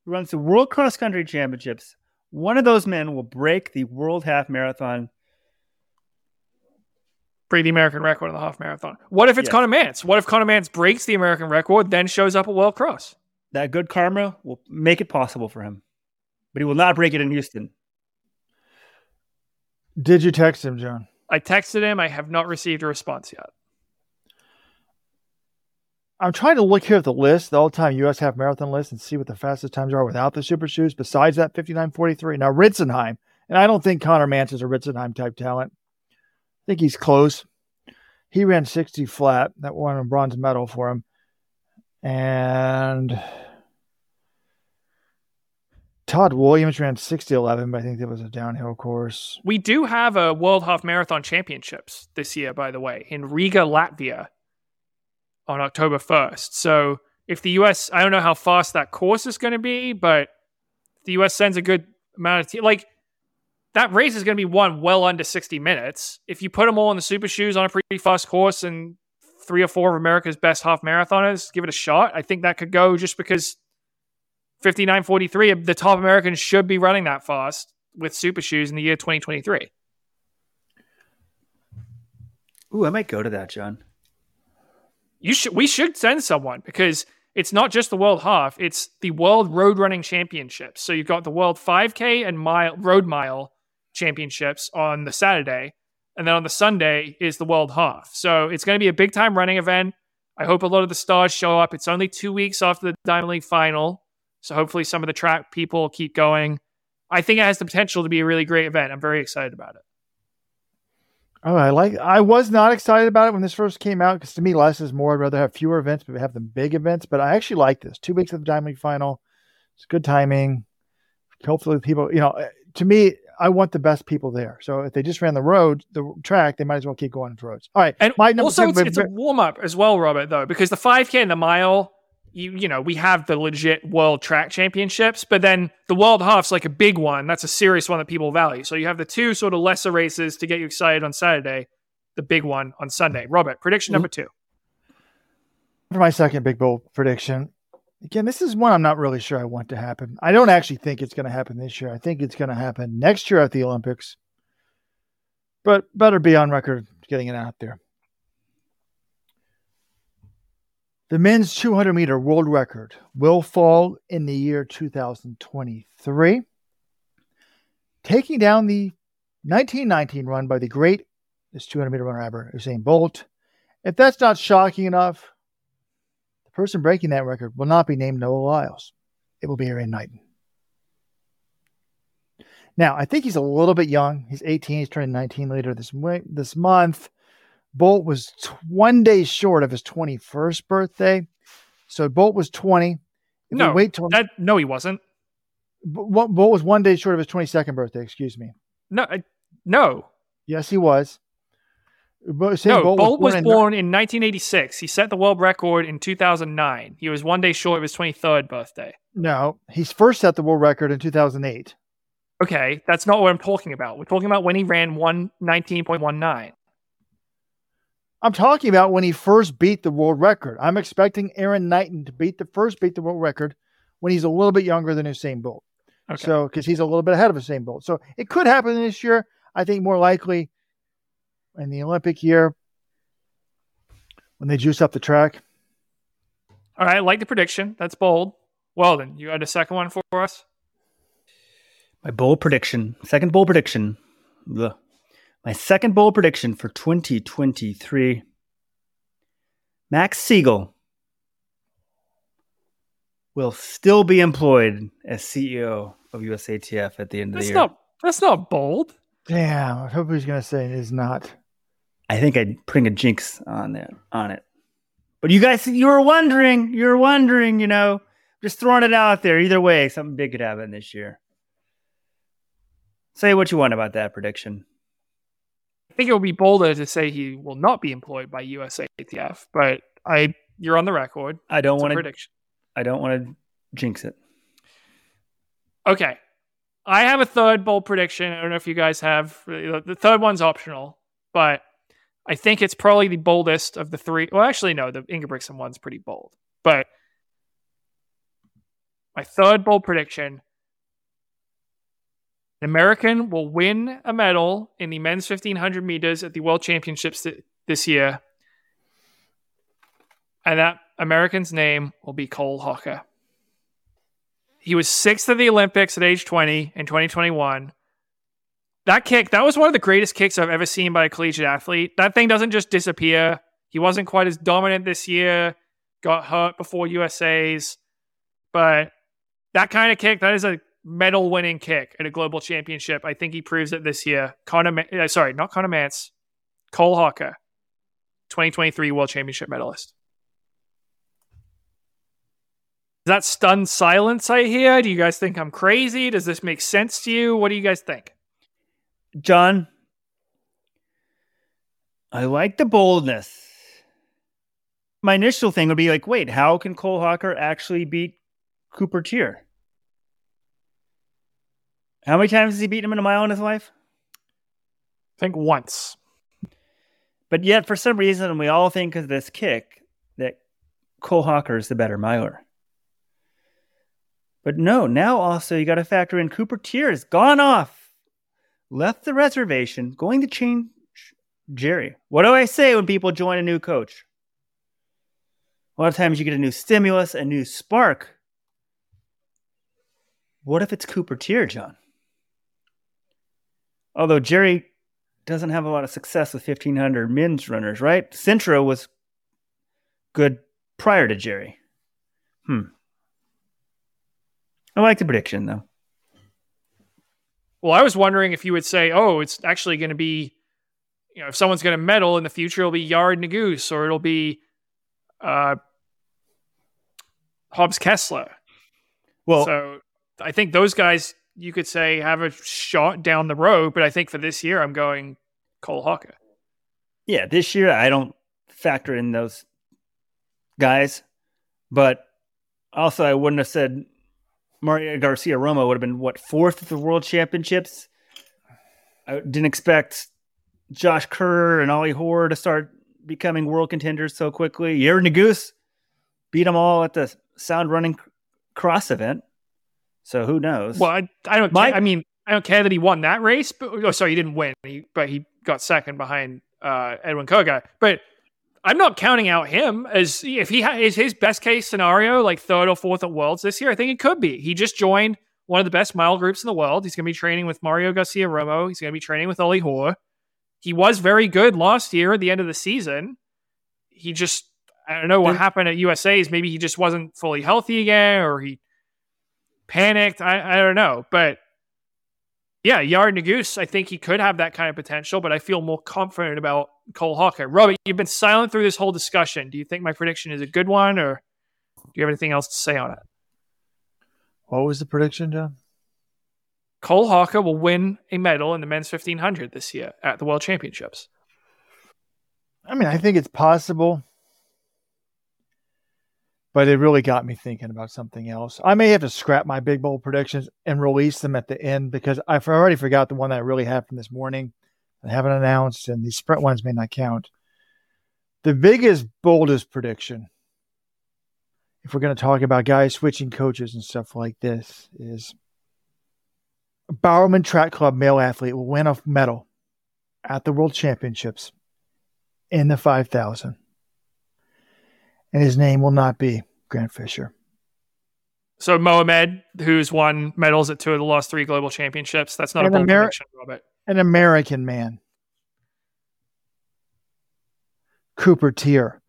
who runs the World Cross Country Championships. One of those men will break the World Half Marathon. Break the American record on the half marathon. What if it's Yes. Conner Mantz? What if Conner Mantz breaks the American record, then shows up at World Cross? That good karma will make it possible for him, but he will not break it in Houston. Did you text him, John? I texted him. I have not received a response yet. I'm trying to look here at the list, the all-time U.S. half marathon list, and see what the fastest times are without the super shoes. Besides that 59.43. Now Ritzenhein, and I don't think Conner Mantz is a Ritzenhein type talent. Think he's close. He ran 60 flat. That won a bronze medal for him. And Todd Williams ran 60-11, but I think that was a downhill course. We do have a World Half Marathon Championships this year, by the way, in Riga, Latvia on October 1st. So if the US, I don't know how fast that course is going to be, but the US sends a good amount of, te- like, that race is going to be won well under 60 minutes. If you put them all in the super shoes on a pretty fast course and three or four of America's best half marathoners give it a shot, I think that could go just because 59.43, the top Americans should be running that fast with super shoes in the year 2023. Ooh, I might go to that, John. You should we should send someone because it's not just the world half, it's the world road running championships. So you've got the world 5k and mile road mile championships on the Saturday and then on the Sunday is the world half. So it's going to be a big time running event. I hope a lot of the stars show up. It's only 2 weeks after the Diamond League final. So hopefully some of the track people keep going. I think it has the potential to be a really great event. I'm very excited about it. Oh, I like. I was not excited about it when this first came out because to me, less is more. I'd rather have fewer events, but have them big events. But I actually like this. Two weeks of the Diamond League final. It's good timing. Hopefully, people. You know, to me, I want the best people there. So if they just ran the road, the track, they might as well keep going to roads. All right, And my number also, it's, it's a warm up as well, Robert. Though, because the 5K and the mile, you you know, we have the legit world track championships, but then the world half's like a big one. That's a serious one that people value. So you have the two sort of lesser races to get you excited on Saturday, the big one on Sunday. Robert, prediction number two. for my second big bowl prediction. Again, this is one I'm not really sure I want to happen. I don't actually think it's going to happen this year. I think it's going to happen next year at the Olympics. But better be on record getting it out there. The men's 200 meter world record will fall in the year 2023, taking down the 1919 run by the great this 200 meter runner ever, Usain Bolt. If that's not shocking enough, person breaking that record will not be named Noah Lyles. It will be Erriyon Knighton. Now, I think he's a little bit young. He's 18. He's turning 19 later this this month. Bolt was t- one day short of his 21st birthday. So Bolt was 20. If No, wait till That no, he wasn't. Bolt Bolt was one day short of his 22nd birthday. Excuse me. No, I, no, Yes, he was. Usain no. Bolt was in- born in 1986. He set the world record in 2009. He was one day short of his 23rd birthday. No, he first set the world record in 2008. Okay, that's not what I'm talking about. We're talking about when he ran 119.19. I'm talking about when he first beat the world record. I'm expecting Erriyon Knighton to beat the first beat the world record when he's a little bit younger than Usain Bolt. Okay. So because he's a little bit ahead of Usain Bolt. So it could happen this year. I think more likely in the Olympic year when they juice up the track. All right, I like the prediction. That's bold. Well, then, you got a second one for us? My bold prediction, second bold prediction. Ugh. My second bold prediction for 2023. Max Siegel will still be employed as CEO of USATF at the end of the year. not that's not bold. Damn, I hope he's going to say it is not. I think I'm putting a jinx on it. On it. But you guys, you were wondering, you were wondering, you know, just throwing it out there. Either way, something big could happen this year. Say what you want about that prediction. I think it would be bolder to say he will not be employed by USATF, but I you're on the record. I don't want to. prediction. I don't want to jinx it. Okay. I have a third bold prediction. I don't know if you guys have. The third one's optional, but I think it's probably the boldest of the three. Well, actually, no, the Ingebrigtsen one's pretty bold. But My third bold prediction an American will win a medal in the men's 1500 meters at the World Championships th- this year. And that American's name will be Cole Hocker. He was sixth at the Olympics at age 20 in 2021. That kick, that was one of the greatest kicks I've ever seen by a collegiate athlete. That thing doesn't just disappear. He wasn't quite as dominant this year, got hurt before USA's, but that kind of kick, that is a medal winning kick at a global championship. I think he proves it this year. Conner, uh, sorry, not Conner Mantz, Cole Hocker, 2023 World Championship medalist. Is that stunned silence I hear? Do you guys think I'm crazy? Does this make sense to you? What do you guys think? John, I like the boldness. My initial thing would be like, wait, how can Cole Hocker actually beat Cooper Teare? How many times has he beaten him in a mile in his life? I think once. But yet, for some reason, we all think of this kick that Cole Hocker is the better miler. But no, now also you got to factor in Cooper Teare has gone off, left the reservation, going to change Jerry. What do I say when people join a new coach? A lot of times you get a new stimulus, a new spark. What if it's Cooper Teare, John? Although Jerry doesn't have a lot of success with 1500 men's runners, right? Centro was good prior to Jerry. Hmm. I like the prediction though. Well, I was wondering if you would say, "Oh, it's actually going to be, you know, if someone's going to medal in the future, it'll be Yared Nuguse or it'll be uh, Hobbs Kessler." Well, so I think those guys you could say have a shot down the road, but I think for this year, I'm going Cole Hocker. Yeah, this year I don't factor in those guys, but also I wouldn't have said Mario Garcia Romo would have been what fourth at the World Championships. I didn't expect Josh Kerr and Ollie Hoare to start becoming world contenders so quickly. Yared Nuguse beat them all at the Sound Running Cross event. So who knows? Well, I, I don't. My- care. I mean, I don't care that he won that race, but oh, sorry, he didn't win. He, but he got second behind uh, Edwin Koga. But I'm not counting out him as if he ha- is his best case scenario, like third or fourth at Worlds this year. I think it could be. He just joined one of the best mile groups in the world. He's going to be training with Mario Garcia Romo. He's going to be training with Ollie Hoare. He was very good last year at the end of the season. He just, I don't know what happened at USA's. Maybe he just wasn't fully healthy again, or he panicked. I, I don't know. But yeah, Yared Nuguse, I think he could have that kind of potential, but I feel more confident about Cole Hocker. Robert, you've been silent through this whole discussion. Do you think my prediction is a good one, or do you have anything else to say on it? What was the prediction, John? Cole Hocker will win a medal in the men's 1500 this year at the World Championships. I mean, I think it's possible, but it really got me thinking about something else. I may have to scrap my big bowl predictions and release them at the end because I've already forgot the one that really from this morning. I haven't announced, and these sprint ones may not count. The biggest, boldest prediction, if we're going to talk about guys switching coaches and stuff like this, is Bowerman Track Club male athlete will win a medal at the World Championships in the 5,000. And his name will not be Grant Fisher. So Moh Ahmed, who's won medals at two of the last three global championships, that's not And a Ameri- Robert. An American man. Cooper Teare.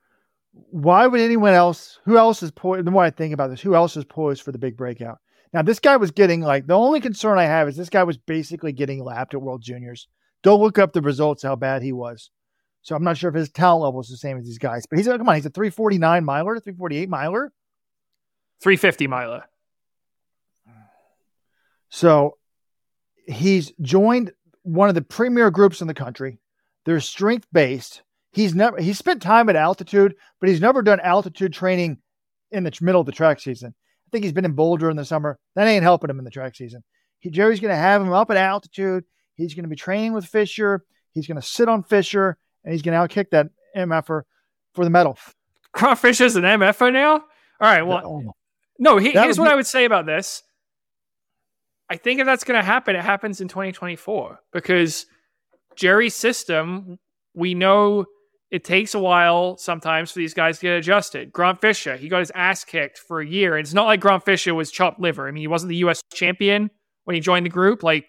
Why would anyone else, who else is poised, the more I think about this, who else is poised for the big breakout? Now, this guy was getting like, the only concern I have is this guy was basically getting lapped at World Juniors. Don't look up the results, how bad he was. So I'm not sure if his talent level is the same as these guys, but he's, come on, he's a 349 miler, 348 miler. 350 miler. So he's joined one of the premier groups in the country. They're strength based. He's never he's spent time at altitude, but he's never done altitude training in the middle of the track season. I think he's been in Boulder in the summer. That ain't helping him in the track season. He, Jerry's going to have him up at altitude. He's going to be training with Fisher. He's going to sit on Fisher, and he's going to outkick that MFer for the medal. Grant Fisher's an MFO now? All right, well, Oh, No, he, here's what be- I would say about this. I think if that's going to happen, it happens in 2024 because Jerry's system, we know it takes a while sometimes for these guys to get adjusted. Grant Fisher, he got his ass kicked for a year. And it's not like Grant Fisher was chopped liver. I mean, he wasn't the U.S. champion when he joined the group, like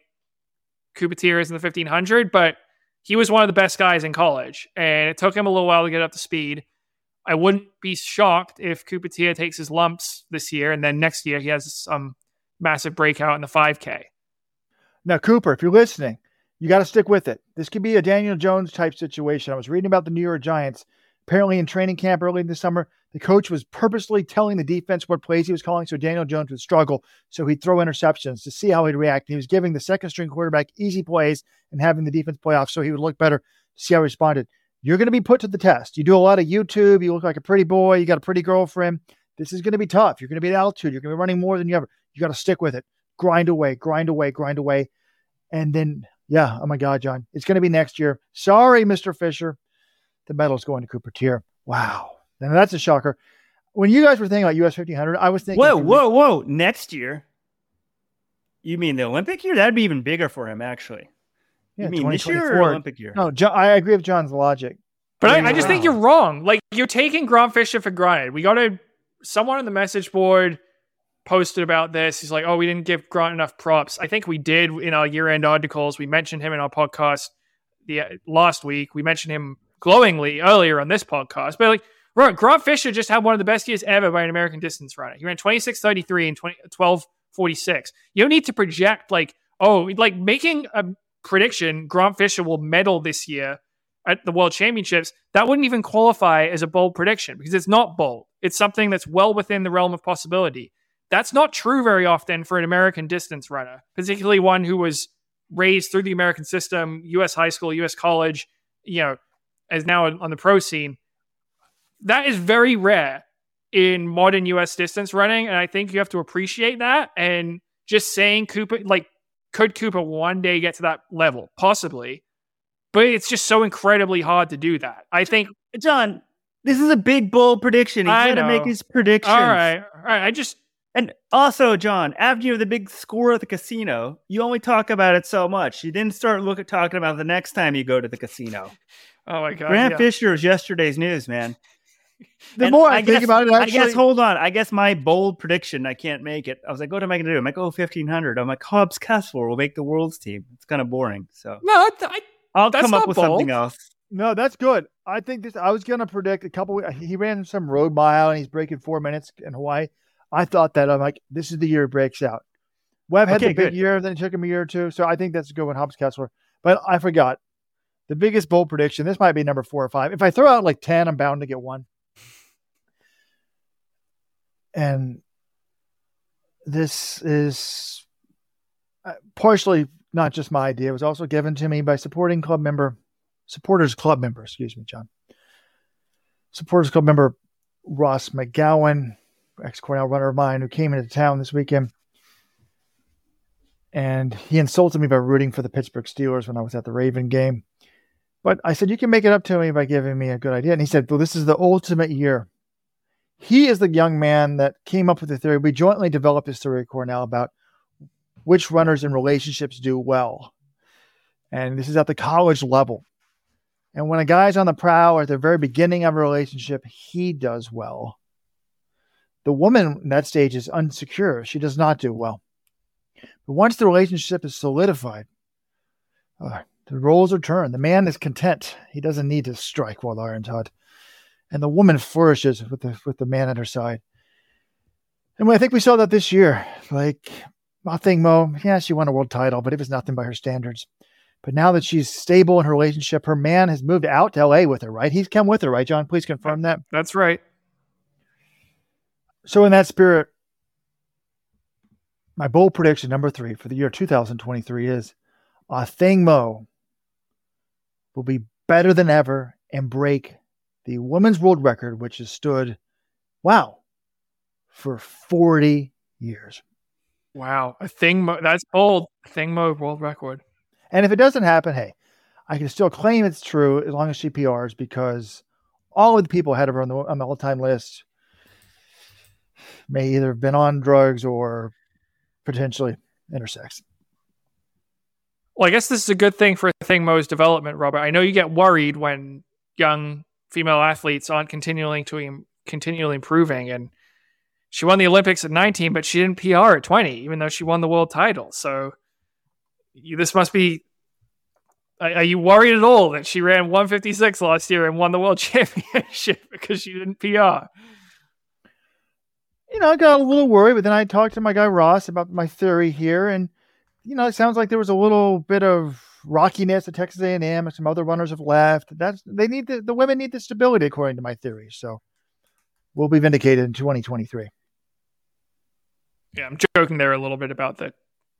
Cooper Teare is in the 1500, but he was one of the best guys in college, and it took him a little while to get up to speed. I wouldn't be shocked if Cooper Teare takes his lumps this year, and then next year he has some massive breakout in the 5K. Now, Cooper, if you're listening, you got to stick with it. This could be a Daniel Jones type situation. I was reading about the New York Giants. Apparently, in training camp early in the summer, the coach was purposely telling the defense what plays he was calling so Daniel Jones would struggle. So he'd throw interceptions to see how he'd react. He was giving the second string quarterback easy plays and having the defense play off so he would look better to see how he responded. You're going to be put to the test. You do a lot of YouTube. You look like a pretty boy. You got a pretty girlfriend. This is going to be tough. You're going to be at altitude. You're going to be running more than you ever. You got to stick with it. Grind away, grind away, grind away. And then, yeah, oh my God, John, it's going to be next year. Sorry, Mr. Fisher. The medal's going to Cooper Teare. Wow. Now that's a shocker. When you guys were thinking about US 1500, I was thinking. Whoa, whoa, whoa! Next year? You mean the Olympic year? That'd be even bigger for him, actually. Yeah, you mean this year or Olympic year? No, John, I agree with John's logic. But I, I just think you're wrong. Like you're taking Grant Fisher for granted. We got a Someone on the message board posted about this. He's like, "Oh, we didn't give Grant enough props." I think we did in our year-end articles. We mentioned him in our podcast the last week. We mentioned him glowingly earlier on this podcast. But like, Grant Fisher just had one of the best years ever by an American distance runner. He ran 26:33 and 20, 12:46. You don't need to project like, oh, like making a prediction. Grant Fisher will medal this year at the World Championships, that wouldn't even qualify as a bold prediction because it's not bold. It's something that's well within the realm of possibility. That's not true very often for an American distance runner, particularly one who was raised through the American system, US high school, US college, you know, as now on the pro scene. That is very rare in modern US distance running. And I think you have to appreciate that. And just saying Cooper, like, could Cooper one day get to that level? Possibly but it's just so incredibly hard to do that. I think. John, this is a big bold prediction. He's got to make his prediction. All right, all right. I just And also, John, after you have the big score at the casino, you only talk about it so much. You didn't start look at talking about the next time you go to the casino. [LAUGHS] oh my god, Grant yeah. Fisher is yesterday's news, man. The And more I, think guess- about it, actually, I guess hold on. I guess my bold prediction, I can't make it. I was like, what am I going to do? I'm like, oh, 1500. I'm like, Hobbs Kessler will make the world's team. It's kind of boring. So No, I, I, I'll That's come up with bold. something else. No, that's good. I think this. I was going to predict a couple. He ran some road mile and he's breaking four minutes in Hawaii. I thought that I'm like, this is the year it breaks out. Webb had Okay, the big good. year, then it took him a year or two. So I think that's a good one, Hobbs Kessler. But I forgot the biggest bold prediction. This might be number four or five. If I throw out like ten, I'm bound to get one. And this is uh, partially not just my idea. It was also given to me by supporting club member, supporters club member, excuse me, John. Supporters club member Ross McGowan, ex Cornell runner of mine, who came into town this weekend. And he insulted me by rooting for the Pittsburgh Steelers when I was at the Raven game. But I said, You can make it up to me by giving me a good idea. And he said, Well, this is the ultimate year. He is the young man that came up with the theory. We jointly developed this theory at Cornell about which runners in relationships do well. And this is at the college level. And when a guy's on the prowl or at the very beginning of a relationship, he does well. The woman in that stage is unsecure. She does not do well. But once the relationship is solidified, uh, the roles are turned. The man is content. He doesn't need to strike while the iron's hot. And the woman flourishes with the with the man at her side. And I think we saw that this year. Like nothing, Mo. Yeah, she won a world title, but it was nothing by her standards. But now that she's stable in her relationship, her man has moved out to LA with her, right? He's come with her, right, John? Please confirm that. that's right. So, in that spirit, my bold prediction number three for the year 2023 is Athing Mu will be better than ever and break the women's world record, which has stood, wow, for 40 years. Wow, a thing. Mo- that's old. Thing mode world record. And if it doesn't happen, hey, I can still claim it's true as long as she PRs because all of the people ahead of her on the on the all time list may either have been on drugs or potentially intersex. Well, I guess this is a good thing for Thing Mo's development, Robert. I know you get worried when young female athletes aren't continuing to continually improving, and she won the Olympics at 19, but she didn't PR at 20, even though she won the world title. So you, this must be. Are you worried at all that she ran 156 last year and won the world [LAUGHS] championship because she didn't PR? You know, I got a little worried, but then I talked to my guy Ross about my theory here, and you know, it sounds like there was a little bit of rockiness at Texas A&M, and some other runners have left. That's they need the the women need the stability, according to my theory. So we'll be vindicated in 2023. Yeah, I'm joking there a little bit about the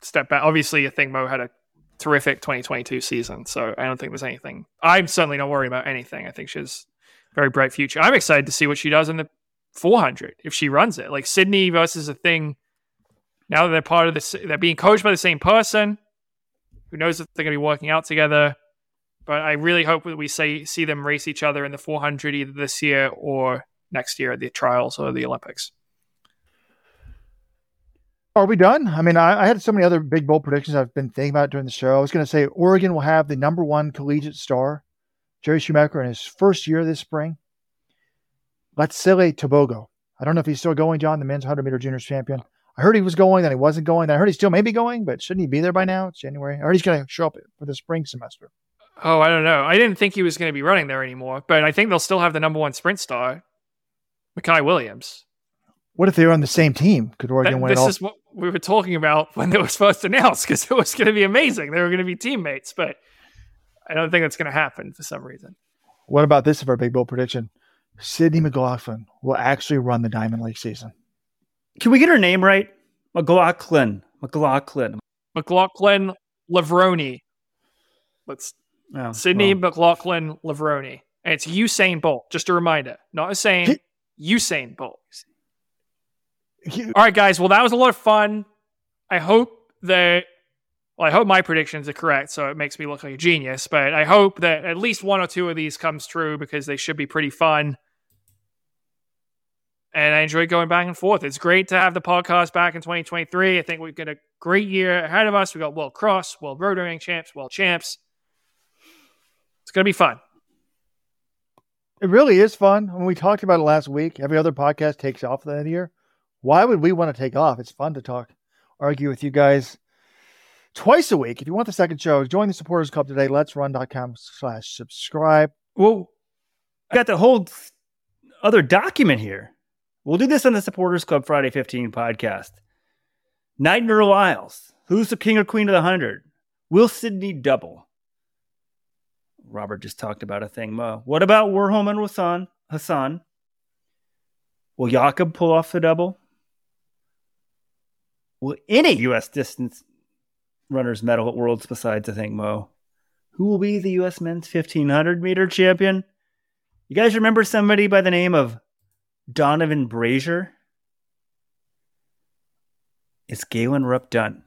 step back. Obviously, I think Mo had a terrific 2022 season, so I don't think there's anything. I'm certainly not worried about anything. I think she has a very bright future. I'm excited to see what she does in the 400 if she runs it. Like Sydney versus Athing. Now that they're part of this, they're being coached by the same person. Who knows if they're going to be working out together? But I really hope that we say, see them race each other in the 400 either this year or next year at the trials or the Olympics. Are we done? I mean, I, I, had so many other big bold predictions I've been thinking about during the show. I was going to say Oregon will have the number one collegiate star, Jerry Schumacher, in his first year this spring. Let's Letsile Tebogo. I don't know if he's still going, John, the men's 100 meter juniors champion. I heard he was going, then he wasn't going. Then I heard he still may be going, but shouldn't he be there by now? It's January. I heard he's going to show up for the spring semester. Oh, I don't know. I didn't think he was going to be running there anymore, but I think they'll still have the number one sprint star, Makai Williams. What if they were on the same team? Could Oregon that, win this it all? This is what we were talking about when it was first announced because it was going to be amazing. They were going to be teammates, but I don't think that's going to happen for some reason. What about this of our big bowl prediction? Sydney McLaughlin will actually run the Diamond League season. Can we get her name right? McLaughlin. McLaughlin. McLaughlin Levrone. Let's oh, Sydney well. McLaughlin Levrone. And it's Usain Bolt. Just a reminder. Not Usain, Usain Bolt. All right, guys. Well, that was a lot of fun. I hope that. Well, I hope my predictions are correct, so it makes me look like a genius. But I hope that at least one or two of these comes true because they should be pretty fun. And I enjoy going back and forth. It's great to have the podcast back in 2023. I think we've got a great year ahead of us. We got World Cross, World Road Ring Champs, World Champs. It's going to be fun. It really is fun. When we talked about it last week, every other podcast takes off that year. Why would we want to take off? It's fun to talk, argue with you guys twice a week. If you want the second show, join the supporters club today. Let's run.com slash subscribe. Well, I got the whole other document here. We'll do this on the supporters club Friday 15 podcast. Knight and Earl Isles. Who's the king or queen of the hundred? Will Sydney double? Robert just talked about a thing, Mo. What about Warholm and Hassan? Hassan? Will Jakob pull off the double? Will any U.S. distance runners medal at Worlds besides, I think, Mo? Who will be the U.S. men's 1500 meter champion? You guys remember somebody by the name of Donavan Brazier? It's Galen Rupp done.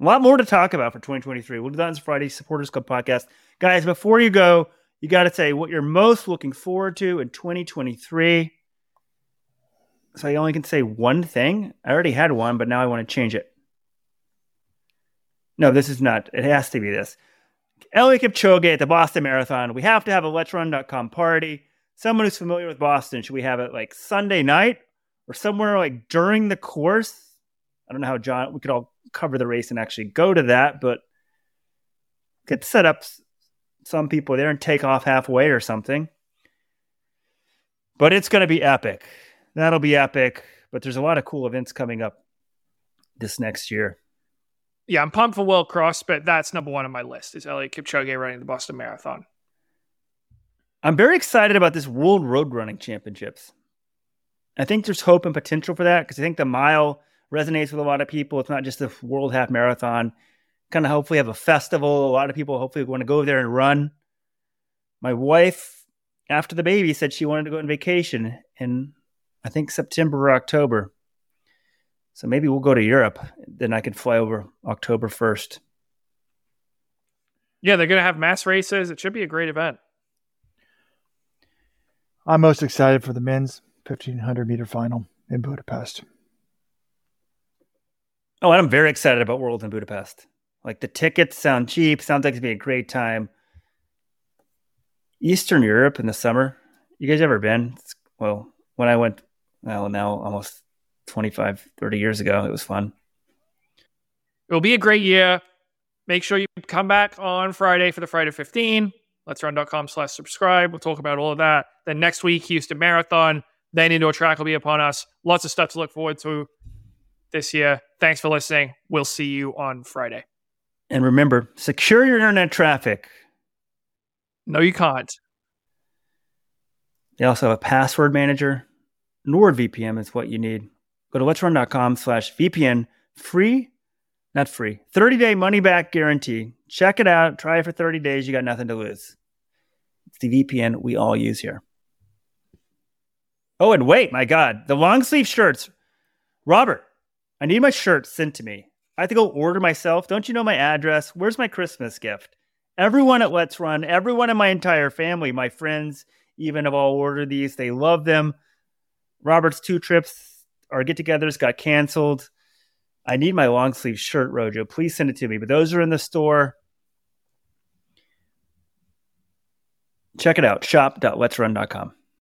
A lot more to talk about for 2023. We'll do that on Friday Supporters Club podcast. Guys, before you go, you got to say what you're most looking forward to in 2023 so I only can say one thing. I already had one, but now I want to change it. No, this is not. It has to be this. Eliud Kipchoge at the Boston Marathon. We have to have a Let's Run.com party. Someone who's familiar with Boston, should we have it like Sunday night or somewhere like during the course? I don't know how John. We could all cover the race and actually go to that, but could set up some people there and take off halfway or something. But it's going to be epic that'll be epic. But there's a lot of cool events coming up this next year. Yeah, I'm pumped for World Cross, but that's number one on my list is Eliud Kipchoge running the Boston Marathon. I'm very excited about this World Road Running Championships. I think there's hope and potential for that because I think the mile resonates with a lot of people. It's not just a World Half Marathon. Kind of hopefully have a festival. A lot of people hopefully want to go there and run. My wife, after the baby, said she wanted to go on vacation, in I think September or October. So maybe we'll go to Europe. Then I can fly over October 1st. Yeah, they're going to have mass races. It should be a great event. I'm most excited for the men's 1500 meter final. in Budapest. Oh, and I'm very excited about World in Budapest. Like the tickets sound cheap. Sounds like it's gonna be a great time. Eastern Europe in the summer. You guys ever been? It's, well, when I went, well, now almost 25, 30 years ago, it was fun. It'll be a great year. Make sure you come back on Friday for the Friday 15. Let's run.com slash subscribe. We'll talk about all of that. Then next week, Houston Marathon. Then indoor track will be upon us. Lots of stuff to look forward to this year. Thanks for listening. We'll see you on Friday. And remember, secure your internet traffic. No, you can't. They also have a password manager. NordVPN is what you need. Go to let'srun.com slash VPN. Free, not free. 30 day money back guarantee. Check it out. Try it for 30 days. You got nothing to lose. It's the VPN we all use here. Oh, and wait, my God, the long sleeve shirts. Robert, I need my shirt sent to me. I have to go order myself. Don't you know my address? Where's my Christmas gift? Everyone at Let's Run, everyone in my entire family, my friends, even have all ordered these. They love them. Robert's two trips, our get togethers got canceled. I need my long sleeve shirt, Rojo. Please send it to me. But those are in the store. Check it out shop.letsrun.com.